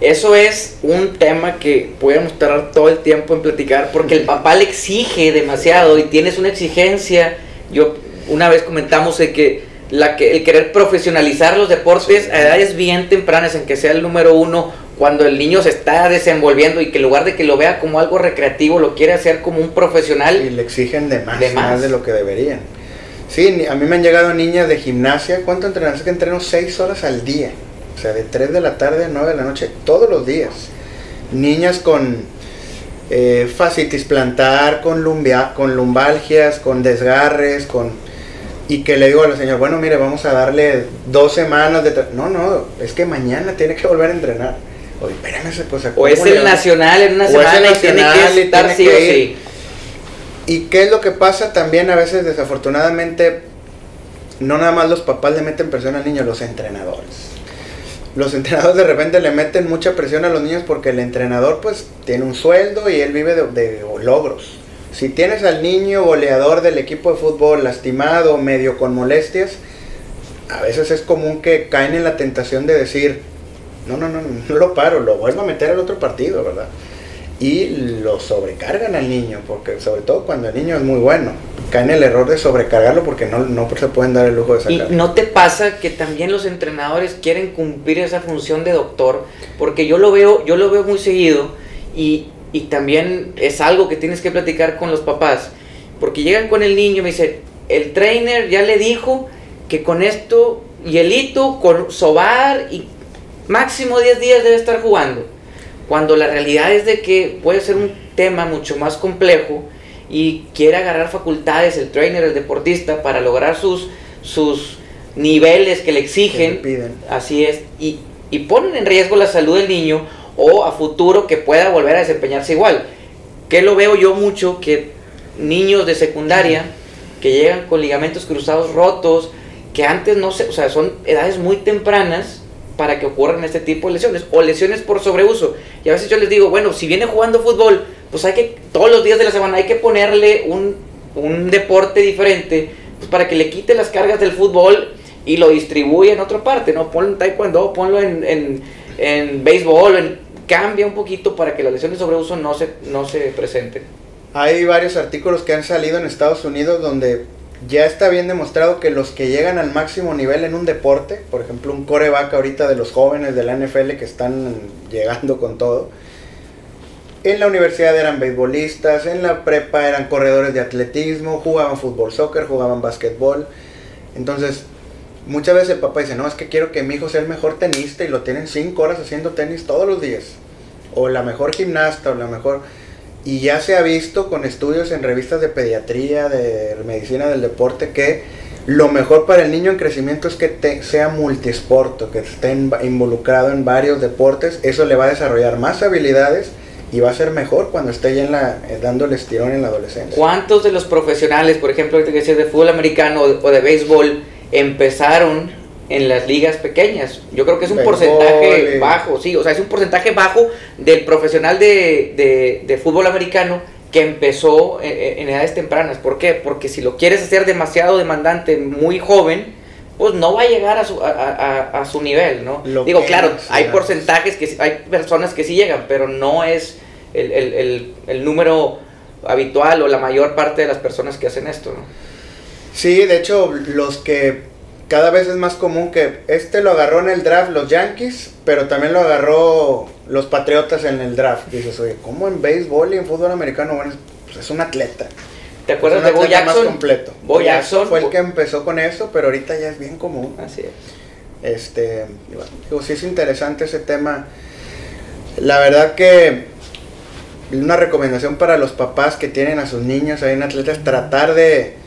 Eso es un tema que podemos tardar todo el tiempo en platicar porque el papá le exige demasiado y tienes una exigencia. Yo una vez comentamos de que, la que el querer profesionalizar los deportes a edades bien tempranas, en que sea el número uno, cuando el niño se está desenvolviendo y que en lugar de que lo vea como algo recreativo, lo quiere hacer como un profesional. Y le exigen de más, de más. de lo que deberían. Sí, a mí me han llegado niñas de gimnasia. ¿Cuánto entrenas? que entreno seis horas al día. O sea, de 3 de la tarde a 9 de la noche, todos los días. Niñas con eh, fascitis plantar, con, lumbia, con lumbalgias, con desgarres, con y que le digo a la señora, bueno, mire, vamos a darle dos semanas de... No, no, es que mañana tiene que volver a entrenar. Oye, espérame cosa. O es el nacional en una semana y tiene que estar sí o sí. ¿Y qué es lo que pasa también a veces desafortunadamente? No nada más los papás le meten presión al niño, los entrenadores. Los entrenadores de repente le meten mucha presión a los niños porque el entrenador pues tiene un sueldo y él vive de, logros. Si tienes al niño goleador del equipo de fútbol lastimado, medio con molestias, a veces es común que caen en la tentación de decir, no, no, no, no lo paro, lo vuelvo a meter al otro partido, ¿verdad? Y lo sobrecargan al niño, porque sobre todo cuando el niño es muy bueno, caen en el error de sobrecargarlo porque no, no se pueden dar el lujo de sacarlo. ¿Y no te pasa que también los entrenadores quieren cumplir esa función de doctor? Porque yo lo veo, yo lo veo muy seguido y y también es algo que tienes que platicar con los papás, porque llegan con el niño y me dicen, el trainer ya le dijo que con esto, hielito, con sobar y máximo 10 días debe estar jugando. Cuando la realidad es de que puede ser un tema mucho más complejo y quiere agarrar facultades el trainer, el deportista, para lograr sus, sus niveles que le exigen. Así es. Y, y ponen en riesgo la salud del niño o a futuro que pueda volver a desempeñarse igual. Que lo veo yo mucho que niños de secundaria que llegan con ligamentos cruzados rotos, que antes no sé, o sea, son edades muy tempranas para que ocurran este tipo de lesiones o lesiones por sobreuso. Y a veces yo les digo, bueno, si viene jugando fútbol, pues hay que todos los días de la semana hay que ponerle un, un deporte diferente pues para que le quite las cargas del fútbol y lo distribuya en otra parte, ¿no? Ponlo en taekwondo, ponlo en, en, en béisbol, en cambia un poquito para que las lesiones sobre uso no se, no se presenten. Hay varios artículos que han salido en Estados Unidos donde ya está bien demostrado que los que llegan al máximo nivel en un deporte, por ejemplo un coreback ahorita de los jóvenes de la NFL que están llegando con todo, en la universidad eran beisbolistas, en la prepa eran corredores de atletismo, jugaban fútbol, soccer, jugaban básquetbol. Entonces, Muchas veces el papá dice, no, es que quiero que mi hijo sea el mejor tenista y lo tienen cinco horas haciendo tenis todos los días. O la mejor gimnasta, o la mejor... Y ya se ha visto con estudios en revistas de pediatría, de medicina del deporte, que lo mejor para el niño en crecimiento es que te, sea multisporto, que esté involucrado en varios deportes. Eso le va a desarrollar más habilidades y va a ser mejor cuando esté ya en la, eh, dándole estirón en la adolescencia. ¿Cuántos de los profesionales, por ejemplo, que decías de fútbol americano o de béisbol, empezaron en las ligas pequeñas. Yo creo que es un porcentaje bajo, sí, o sea, es un porcentaje bajo del profesional de, fútbol americano que empezó en, edades tempranas. ¿Por qué? Porque si lo quieres hacer demasiado demandante muy joven, pues no va a llegar a su, a, su nivel, ¿no? Digo, claro, hay porcentajes que hay personas que sí llegan, pero no es el, el, el número habitual o la mayor parte de las personas que hacen esto, ¿no? Sí, de hecho, los que cada vez es más común que este lo agarró en el draft los Yankees, pero también lo agarró los Patriotas en el draft. Dices, oye, ¿cómo en béisbol y en fútbol americano? Bueno, pues es un atleta. ¿Te acuerdas de Bo Jackson? Más completo. Bo Jackson fue el que empezó con eso, pero ahorita ya es bien común. Así es. Este, digo, sí es interesante ese tema. La verdad que una recomendación para los papás que tienen a sus niños ahí en atletas, tratar de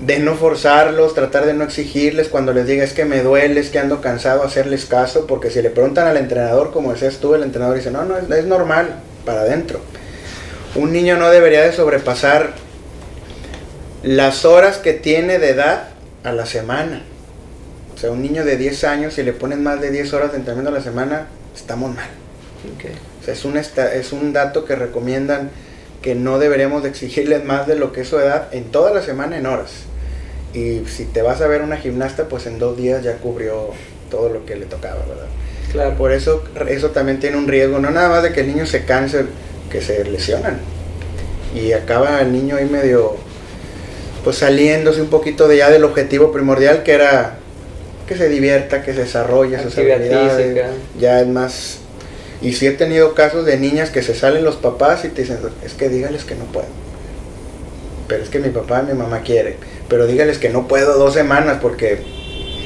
de no forzarlos, tratar de no exigirles cuando les diga es que me duele, es que ando cansado, hacerles caso, porque si le preguntan al entrenador, como decías tú, el entrenador dice, no, no, es, normal para adentro. un niño no debería de sobrepasar las horas que tiene de edad a la semana. O sea, un niño de 10 años, si le ponen más de 10 horas de entrenamiento a la semana, estamos mal. O sea, es un, es un dato que recomiendan que no deberíamos de exigirles más de lo que es su edad en toda la semana en horas. Y si te vas a ver una gimnasta, pues en dos días ya cubrió todo lo que le tocaba, ¿verdad? Claro. Por eso eso también tiene un riesgo, no nada más de que el niño se canse, que se lesionan. Y acaba el niño ahí medio, pues saliéndose un poquito de ya del objetivo primordial que era que se divierta, que se desarrolle sus habilidades. Ya es más y si he tenido casos de niñas que se salen los papás y te dicen, es que dígales que no puedo. Pero es que mi papá y mi mamá quieren. Pero dígales que no puedo dos semanas porque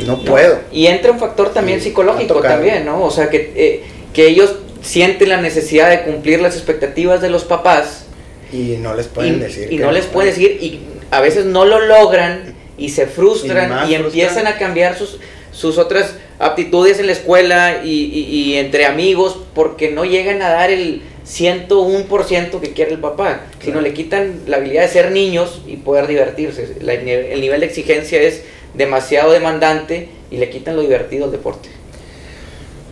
no, puedo. Y entra un factor también psicológico también, ¿no? O sea, que, eh, que ellos sienten la necesidad de cumplir las expectativas de los papás. Y no les pueden decir. Y no les pueden decir, y a veces no lo logran y se frustran y, empiezan a cambiar sus, sus otras aptitudes en la escuela y, entre amigos porque no llegan a dar el 101% que quiere el papá, sino le quitan la habilidad de ser niños y poder divertirse. el nivel de exigencia es demasiado demandante y le quitan lo divertido al deporte.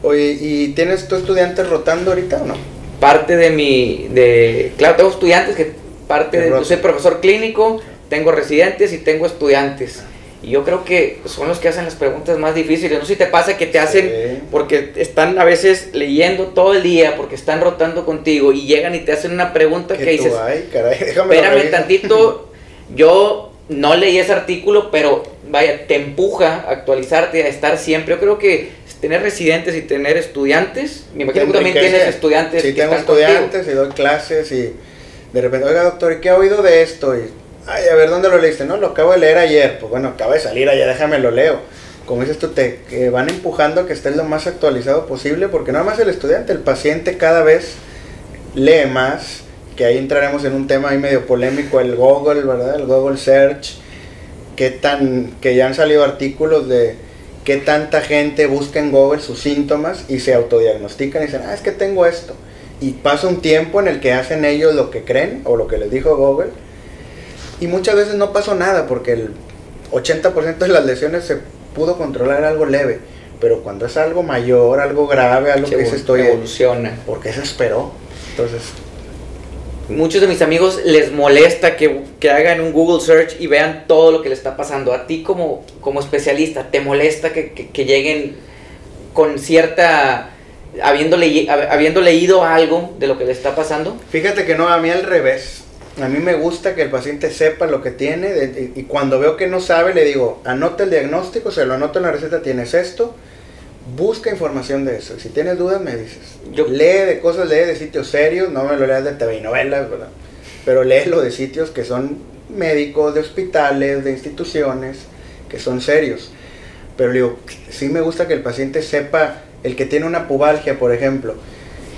Oye, ¿y tienes tu estudiantes rotando ahorita o no? Parte de mi, de, claro, tengo estudiantes que parte de, yo soy profesor clínico, tengo residentes y tengo estudiantes. Y yo creo que son los que hacen las preguntas más difíciles. No sé si te pasa que te hacen, porque están a veces leyendo todo el día, porque están rotando contigo y llegan y te hacen una pregunta que dices, ay, caray, espérame tantito, (laughs) yo no leí ese artículo, pero vaya, te empuja a actualizarte, a estar siempre. Yo creo que tener residentes y tener estudiantes, me imagino que también tienes estudiantes. Sí, tengo estudiantes y doy clases y de repente, oiga doctor, ¿y qué ha oído de esto? Y Ay, a ver, ¿dónde lo leíste? No, lo acabo de leer ayer. Pues bueno, acaba de salir ayer, déjame lo leo. Como dices tú, te van empujando a que estés lo más actualizado posible, porque nada más el estudiante, el paciente cada vez lee más, que ahí entraremos en un tema ahí medio polémico, el Google, ¿verdad? El Google Search, qué tan, que ya han salido artículos de qué tanta gente busca en Google sus síntomas y se autodiagnostican y dicen, ah, es que tengo esto. Y pasa un tiempo en el que hacen ellos lo que creen o lo que les dijo Google y muchas veces no pasó nada porque el 80% de las lesiones se pudo controlar algo leve. Pero cuando es algo mayor, algo grave, algo que se estoy evoluciona. Porque se esperó. Entonces, muchos de mis amigos les molesta que, hagan un Google search y vean todo lo que le está pasando. A ti como, como especialista, ¿te molesta que, que, lleguen con cierta... Habiendo, habiendo leído algo de lo que le está pasando? Fíjate que no, a mí al revés. A mí me gusta que el paciente sepa lo que tiene y cuando veo que no sabe le digo, anota el diagnóstico, se lo anoto en la receta, tienes esto, busca información de eso. Si tienes dudas me dices. Yo, lee de cosas, lee de sitios serios, no me lo leas de TV y novelas, ¿verdad? Pero léelo de sitios que son médicos, de hospitales, de instituciones, que son serios. Pero digo, sí me gusta que el paciente sepa, el que tiene una pubalgia, por ejemplo,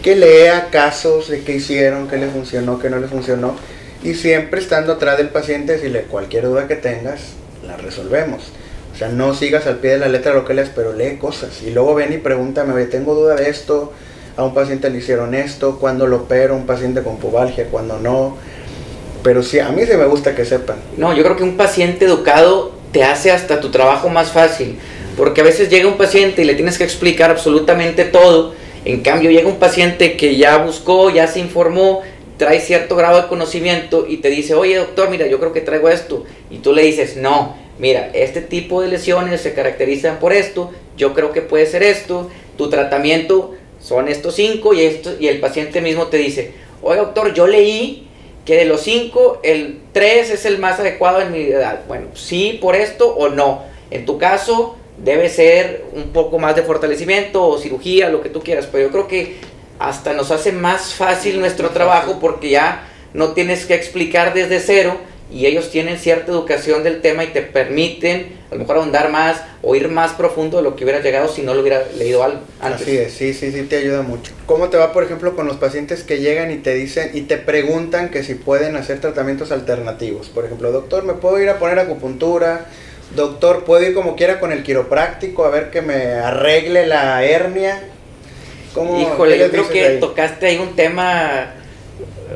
que lea casos de qué hicieron, qué le funcionó, qué no le funcionó y siempre estando atrás del paciente, decirle cualquier duda que tengas, la resolvemos. O sea, no sigas al pie de la letra lo que lees, pero lee cosas. Y luego ven y pregúntame, oye, tengo duda de esto, a un paciente le hicieron esto, cuando lo opero, un paciente con pubalgia, cuando no. Pero sí, a mí sí me gusta que sepan. No, yo creo que un paciente educado te hace hasta tu trabajo más fácil. Porque a veces llega un paciente y le tienes que explicar absolutamente todo. En cambio, llega un paciente que ya buscó, ya se informó, trae cierto grado de conocimiento y te dice, oye doctor, mira, yo creo que traigo esto. Y tú le dices, no, mira, este tipo de lesiones se caracterizan por esto, yo creo que puede ser esto, tu tratamiento son estos cinco y, esto, y el paciente mismo te dice, oye doctor, yo leí que de los cinco, el tres es el más adecuado en mi edad. Bueno, sí por esto o no. En tu caso, debe ser un poco más de fortalecimiento o cirugía, lo que tú quieras, pero yo creo que hasta nos hace más fácil nuestro trabajo porque ya no tienes que explicar desde cero y ellos tienen cierta educación del tema y te permiten a lo mejor ahondar más o ir más profundo de lo que hubiera llegado si no lo hubiera leído antes. Así es, sí, sí, sí te ayuda mucho. ¿Cómo te va, por ejemplo, con los pacientes que llegan y te dicen y te preguntan que si pueden hacer tratamientos alternativos? Por ejemplo, doctor, ¿me puedo ir a poner acupuntura? Doctor, ¿puedo ir como quiera con el quiropráctico a ver que me arregle la hernia? Híjole, yo creo que tocaste ahí un tema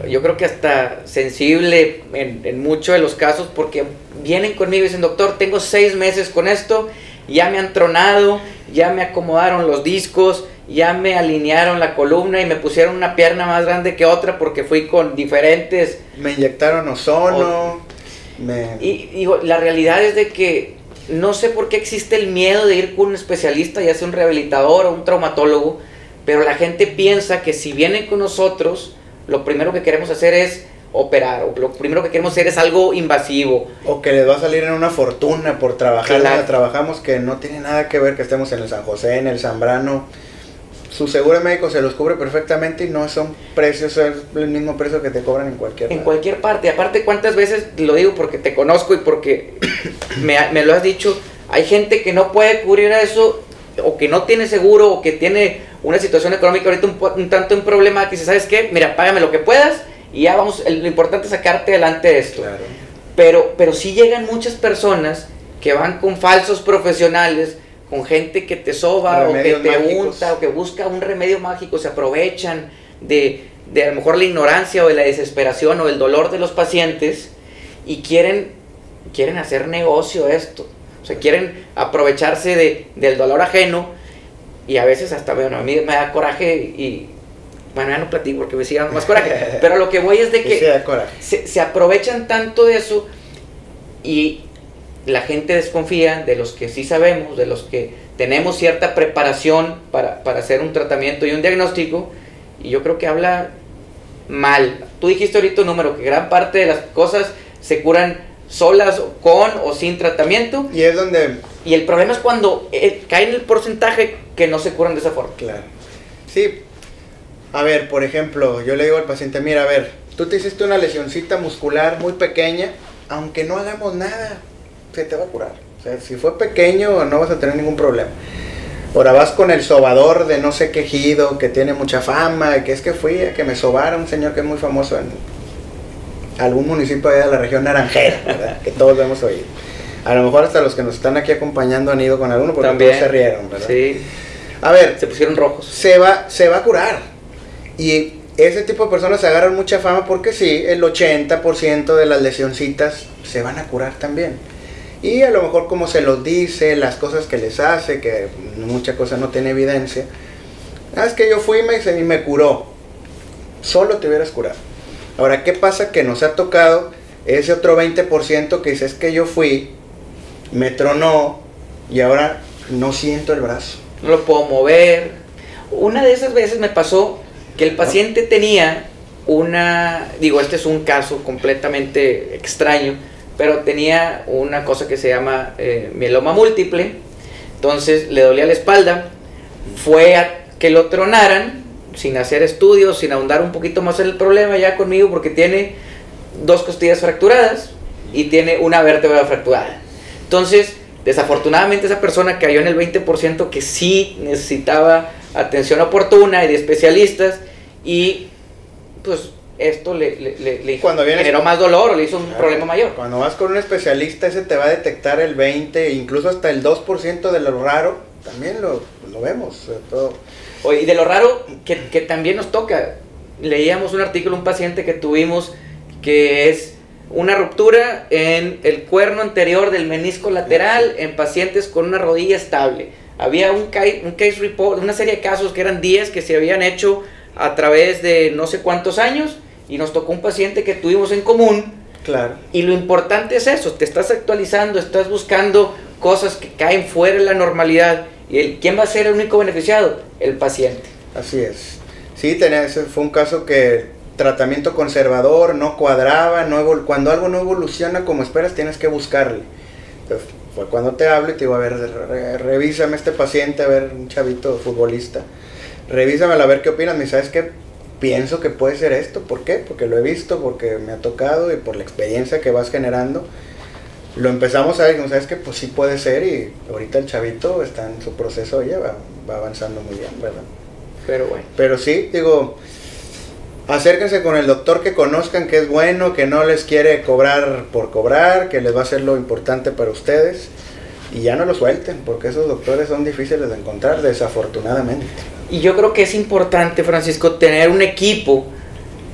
yo creo que hasta sensible en, en muchos de los casos, porque vienen conmigo y dicen, doctor, tengo seis meses con esto, ya me han tronado, ya me acomodaron los discos, ya me alinearon la columna y me pusieron una pierna más grande que otra porque fui con diferentes... Me inyectaron ozono. me... Y digo, la realidad es de que no sé por qué existe el miedo de ir con un especialista, ya sea un rehabilitador o un traumatólogo, pero la gente piensa que si vienen con nosotros, lo primero que queremos hacer es operar, o lo primero que queremos hacer es algo invasivo. O que les va a salir en una fortuna por trabajar Claro. trabajamos, que no tiene nada que ver que estemos en el San José, en el Zambrano. Su seguro médico se los cubre perfectamente y no son precios, es el mismo precio que te cobran en cualquier En lado. cualquier parte. Aparte, ¿cuántas veces lo digo porque te conozco y porque (coughs) me, me lo has dicho? Hay gente que no puede cubrir eso o que no tiene seguro o que tiene una situación económica ahorita un, un tanto en problema que dice, ¿sabes qué? Mira, págame lo que puedas y ya vamos, lo importante es sacarte adelante de esto. Claro. Pero, pero sí llegan muchas personas que van con falsos profesionales, con gente que te soba o que te mágicos. unta o que busca un remedio mágico, se aprovechan de, de a lo mejor la ignorancia o de la desesperación o el dolor de los pacientes y quieren, quieren hacer negocio esto. O sea, quieren aprovecharse de, del dolor ajeno y a veces hasta, bueno, a mí me da coraje y, bueno, ya no platico porque me sigue dando más coraje, (laughs) pero lo que voy es de que da coraje. se, se aprovechan tanto de eso y la gente desconfía de los que sí sabemos, de los que tenemos cierta preparación para, para hacer un tratamiento y un diagnóstico, y yo creo que habla mal. Tú dijiste ahorita un número, que gran parte de las cosas se curan solas, con o sin tratamiento, Y es donde, y el problema es cuando eh, cae en el porcentaje que no se curan de esa forma. claro. Sí, a ver, por ejemplo, yo le digo al paciente, mira, a ver, tú te hiciste una lesioncita muscular muy pequeña, aunque no hagamos nada, se te va a curar. O sea, si fue pequeño, no vas a tener ningún problema. Ahora vas con el sobador de no sé qué ejido, que tiene mucha fama, que es que fui a que me sobara un señor que es muy famoso en algún municipio de la región naranjera, ¿verdad? que todos hemos oído. A lo mejor hasta los que nos están aquí acompañando han ido con alguno porque todos se rieron, ¿verdad? Sí, A ver, se pusieron rojos. se va, se va a curar. Y ese tipo de personas se agarran mucha fama porque sí, el 80% de las lesioncitas se van a curar también. Y a lo mejor como se los dice, las cosas que les hace, que mucha cosa no tiene evidencia. Ah, es que yo fui y me, y me curó. Solo te hubieras curado. Ahora, ¿qué pasa? Que nos ha tocado ese otro 20% que dice, es que yo fui, me tronó y ahora no siento el brazo. no lo puedo mover. Una de esas veces me pasó que el paciente tenía una, digo, este es un caso completamente extraño, pero tenía una cosa que se llama eh, mieloma múltiple, entonces le dolía la espalda, fue a que lo tronaran sin hacer estudios, sin ahondar un poquito más en el problema ya conmigo, porque tiene dos costillas fracturadas y tiene una vértebra fracturada. Entonces, desafortunadamente esa persona cayó en el 20% que sí necesitaba atención oportuna y de especialistas y pues esto le, le, le- le Cuando vienes- generó más dolor o le hizo un Claro. problema mayor. Cuando vas con un especialista, ese te va a detectar el 20, incluso hasta el 2% de lo raro. También lo, lo vemos. sobre todo. Oye, y de lo raro que, que también nos toca, leíamos un artículo, un paciente que tuvimos que es una ruptura en el cuerno anterior del menisco lateral en pacientes con una rodilla estable. Había un, ca- un case report, una serie de casos que eran 10 que se habían hecho a través de no sé cuántos años y nos tocó un paciente que tuvimos en común Claro. y lo importante es eso, te estás actualizando, estás buscando cosas que caen fuera de la normalidad. ¿Y el, quién va a ser el único beneficiado? El paciente. Así es. Sí, tenía, ese fue un caso que tratamiento conservador, no cuadraba, no evol- cuando algo no evoluciona como esperas tienes que buscarle. Entonces, fue cuando te hablo y te digo, a ver, re- revísame este paciente, a ver, un chavito futbolista, revísamelo a ver qué opinas, me dice, ¿sabes qué? Pienso que puede ser esto, ¿por qué? Porque lo he visto, porque me ha tocado y por la experiencia que vas generando. Lo empezamos a ver, y ¿sabes qué? Pues sí puede ser y ahorita el chavito está en su proceso, ya va, va avanzando muy bien, ¿verdad? Pero bueno. Pero sí, digo, acérquense con el doctor que conozcan que es bueno, que no les quiere cobrar por cobrar, que les va a hacer lo importante para ustedes. Y ya no lo suelten, porque esos doctores son difíciles de encontrar, desafortunadamente. Y yo creo que es importante, Francisco, tener un equipo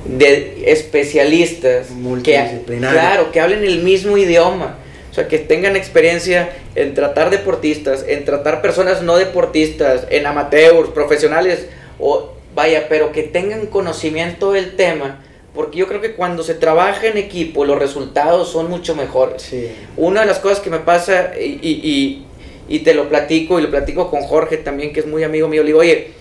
de especialistas que, claro, que hablen el mismo idioma. O sea, que tengan experiencia en tratar deportistas, en tratar personas no deportistas, en amateurs, profesionales, o vaya, pero que tengan conocimiento del tema, porque yo creo que cuando se trabaja en equipo los resultados son mucho mejores. Sí. Una de las cosas que me pasa, y, y- y- y te lo platico, y lo platico con Jorge también, que es muy amigo mío, le digo, oye,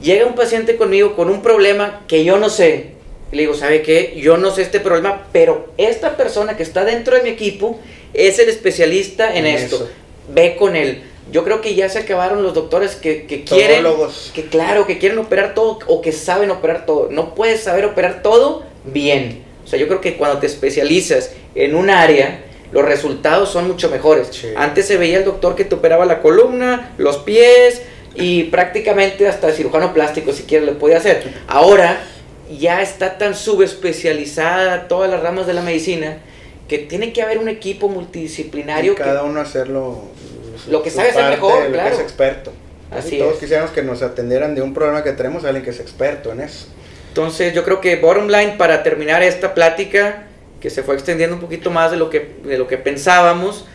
llega un paciente conmigo con un problema que yo no sé. Le digo, ¿sabe qué? Yo no sé este problema, pero esta persona que está dentro de mi equipo es el especialista en, En esto. eso. Ve con él. Yo creo que ya se acabaron los doctores que, que quieren, que claro, que quieren operar todo o que saben operar todo. No puedes saber operar todo bien. O sea, yo creo que cuando te especializas en un área, los resultados son mucho mejores. Sí. Antes se veía el doctor que te operaba la columna, los pies y prácticamente hasta cirujano plástico si quieres le podía hacer. Ahora ya está tan subespecializada todas las ramas de la medicina que tiene que haber un equipo multidisciplinario Y cada que uno hacerlo Lo que su sabe hacer parte, mejor, lo claro. que es experto. Así todos es. quisiéramos que nos atendieran de un problema que tenemos a alguien que es experto en eso. Entonces yo creo que bottom line para terminar esta plática que se fue extendiendo un poquito más de lo que, de lo que pensábamos,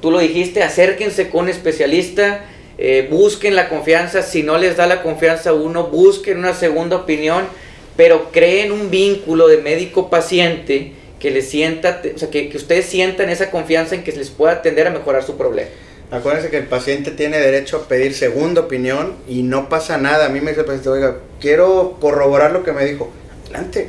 tú lo dijiste, acérquense con un especialista, eh, busquen la confianza, si no les da la confianza a uno, busquen una segunda opinión, pero creen un vínculo de médico-paciente que les sienta, o sea, que, que ustedes sientan esa confianza en que les pueda atender a mejorar su problema. Acuérdense que el paciente tiene derecho a pedir segunda opinión y no pasa nada. A mí me dice el paciente, oiga, quiero corroborar lo que me dijo. Adelante.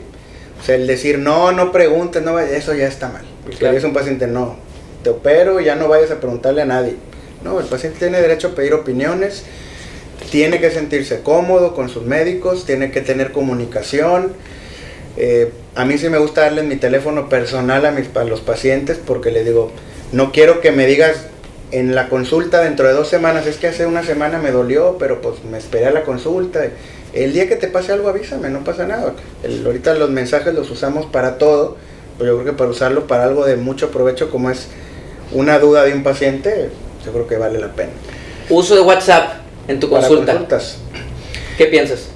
O sea, el decir no, no preguntes, no vayas, eso ya está mal. Porque Claro. dice un paciente, no, te opero y ya no vayas a preguntarle a nadie. No, el paciente tiene derecho a pedir opiniones, tiene que sentirse cómodo con sus médicos, tiene que tener comunicación. Eh, a mí sí me gusta darles mi teléfono personal a, mis, a los pacientes porque les digo, no quiero que me digas en la consulta dentro de dos semanas, es que hace una semana me dolió, pero pues me esperé a la consulta. El día que te pase algo avísame, no pasa nada. El- ahorita los mensajes los usamos para todo, pero yo creo que para usarlo para algo de mucho provecho como es una duda de un paciente, yo creo que vale la pena. Uso de WhatsApp en tu Para consulta. consultas. ¿Qué piensas?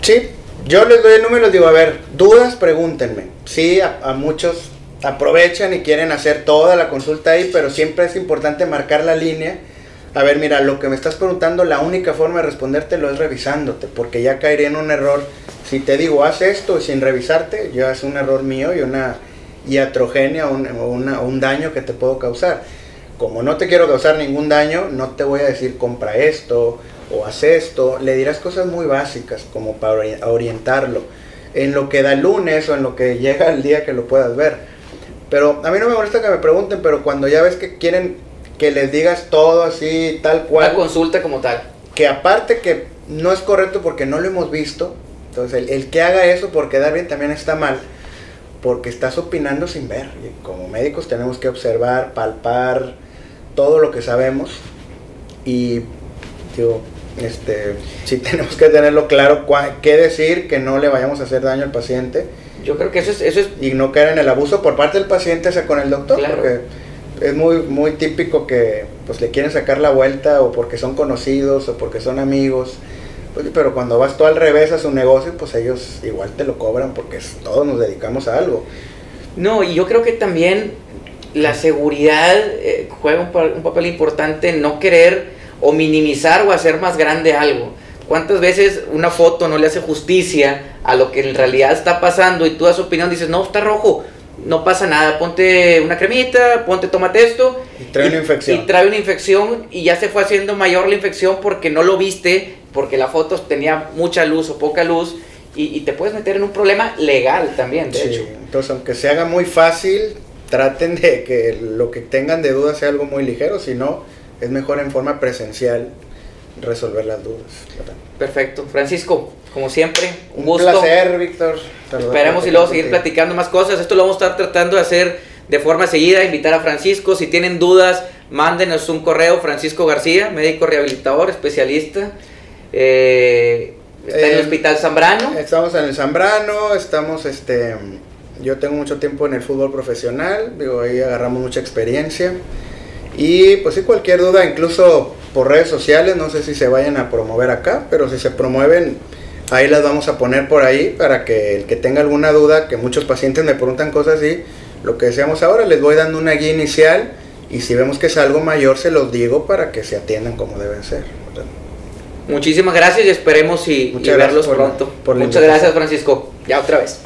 Sí, yo les doy el número y les digo, a ver, dudas, pregúntenme. Sí, a, muchos aprovechan y quieren hacer toda la consulta ahí, pero siempre es importante marcar la línea. A ver, mira, lo que me estás preguntando, la única forma de respondértelo es revisándote, porque ya caería en un error. Si te digo, haz esto sin revisarte, ya es un error mío y una iatrogenia o un, un daño que te puedo causar. Como no te quiero causar ningún daño, no te voy a decir compra esto o haz esto. Le dirás cosas muy básicas como para ori- orientarlo. En lo que da lunes o en lo que llega el día que lo puedas ver. Pero a mí no me molesta que me pregunten, pero cuando ya ves que quieren que les digas todo así, tal cual, consulta como tal. que aparte que no es correcto porque no lo hemos visto, entonces el, el que haga eso por quedar bien también está mal, porque estás opinando sin ver. Y como médicos tenemos que observar, palpar todo lo que sabemos y digo, este, sí (laughs) tenemos que tenerlo claro cua- qué decir, que no le vayamos a hacer daño al paciente Yo creo que eso es, eso es y no caer en el abuso por parte del paciente hacia con el doctor, Claro. porque es muy muy típico que pues le quieren sacar la vuelta o porque son conocidos o porque son amigos. Pues, pero cuando vas tú al revés a su negocio, pues ellos igual te lo cobran porque todos nos dedicamos a algo. No, y yo creo que también la seguridad eh, juega un, un papel importante en no querer o minimizar o hacer más grande algo. ¿Cuántas veces una foto no le hace justicia a lo que en realidad está pasando y tú das opinión dices, no, está rojo, no pasa nada, ponte una cremita, ponte, tómate esto. Y trae una infección. Y trae una infección y ya se fue haciendo mayor la infección porque no lo viste, porque la foto tenía mucha luz o poca luz y, y te puedes meter en un problema legal también, de Sí, hecho. Entonces, aunque se haga muy fácil, traten de que lo que tengan de dudas sea algo muy ligero, si no, es mejor en forma presencial resolver las dudas. Perfecto. Francisco, como siempre, un, Un gusto. placer, Víctor. Esperemos y luego seguir contigo. platicando más cosas. Esto lo vamos a estar tratando de hacer de forma seguida. Invitar a Francisco. Si tienen dudas, mándenos un correo. Francisco García, médico rehabilitador, especialista. Eh, está en el Eh, Hospital Zambrano. Estamos en el Zambrano, estamos, este, yo tengo mucho tiempo en el fútbol profesional, digo, ahí agarramos mucha experiencia. Y pues sí, cualquier duda, incluso por redes sociales, no sé si se vayan a promover acá, pero si se promueven, Ahí las vamos a poner por ahí para que el que tenga alguna duda, que muchos pacientes me preguntan cosas así, lo que decíamos ahora, les voy dando una guía inicial y si vemos que es algo mayor se los digo para que se atiendan como deben ser. Muchísimas gracias y esperemos y, verlos pronto. Muchas gracias Francisco. Ya otra vez.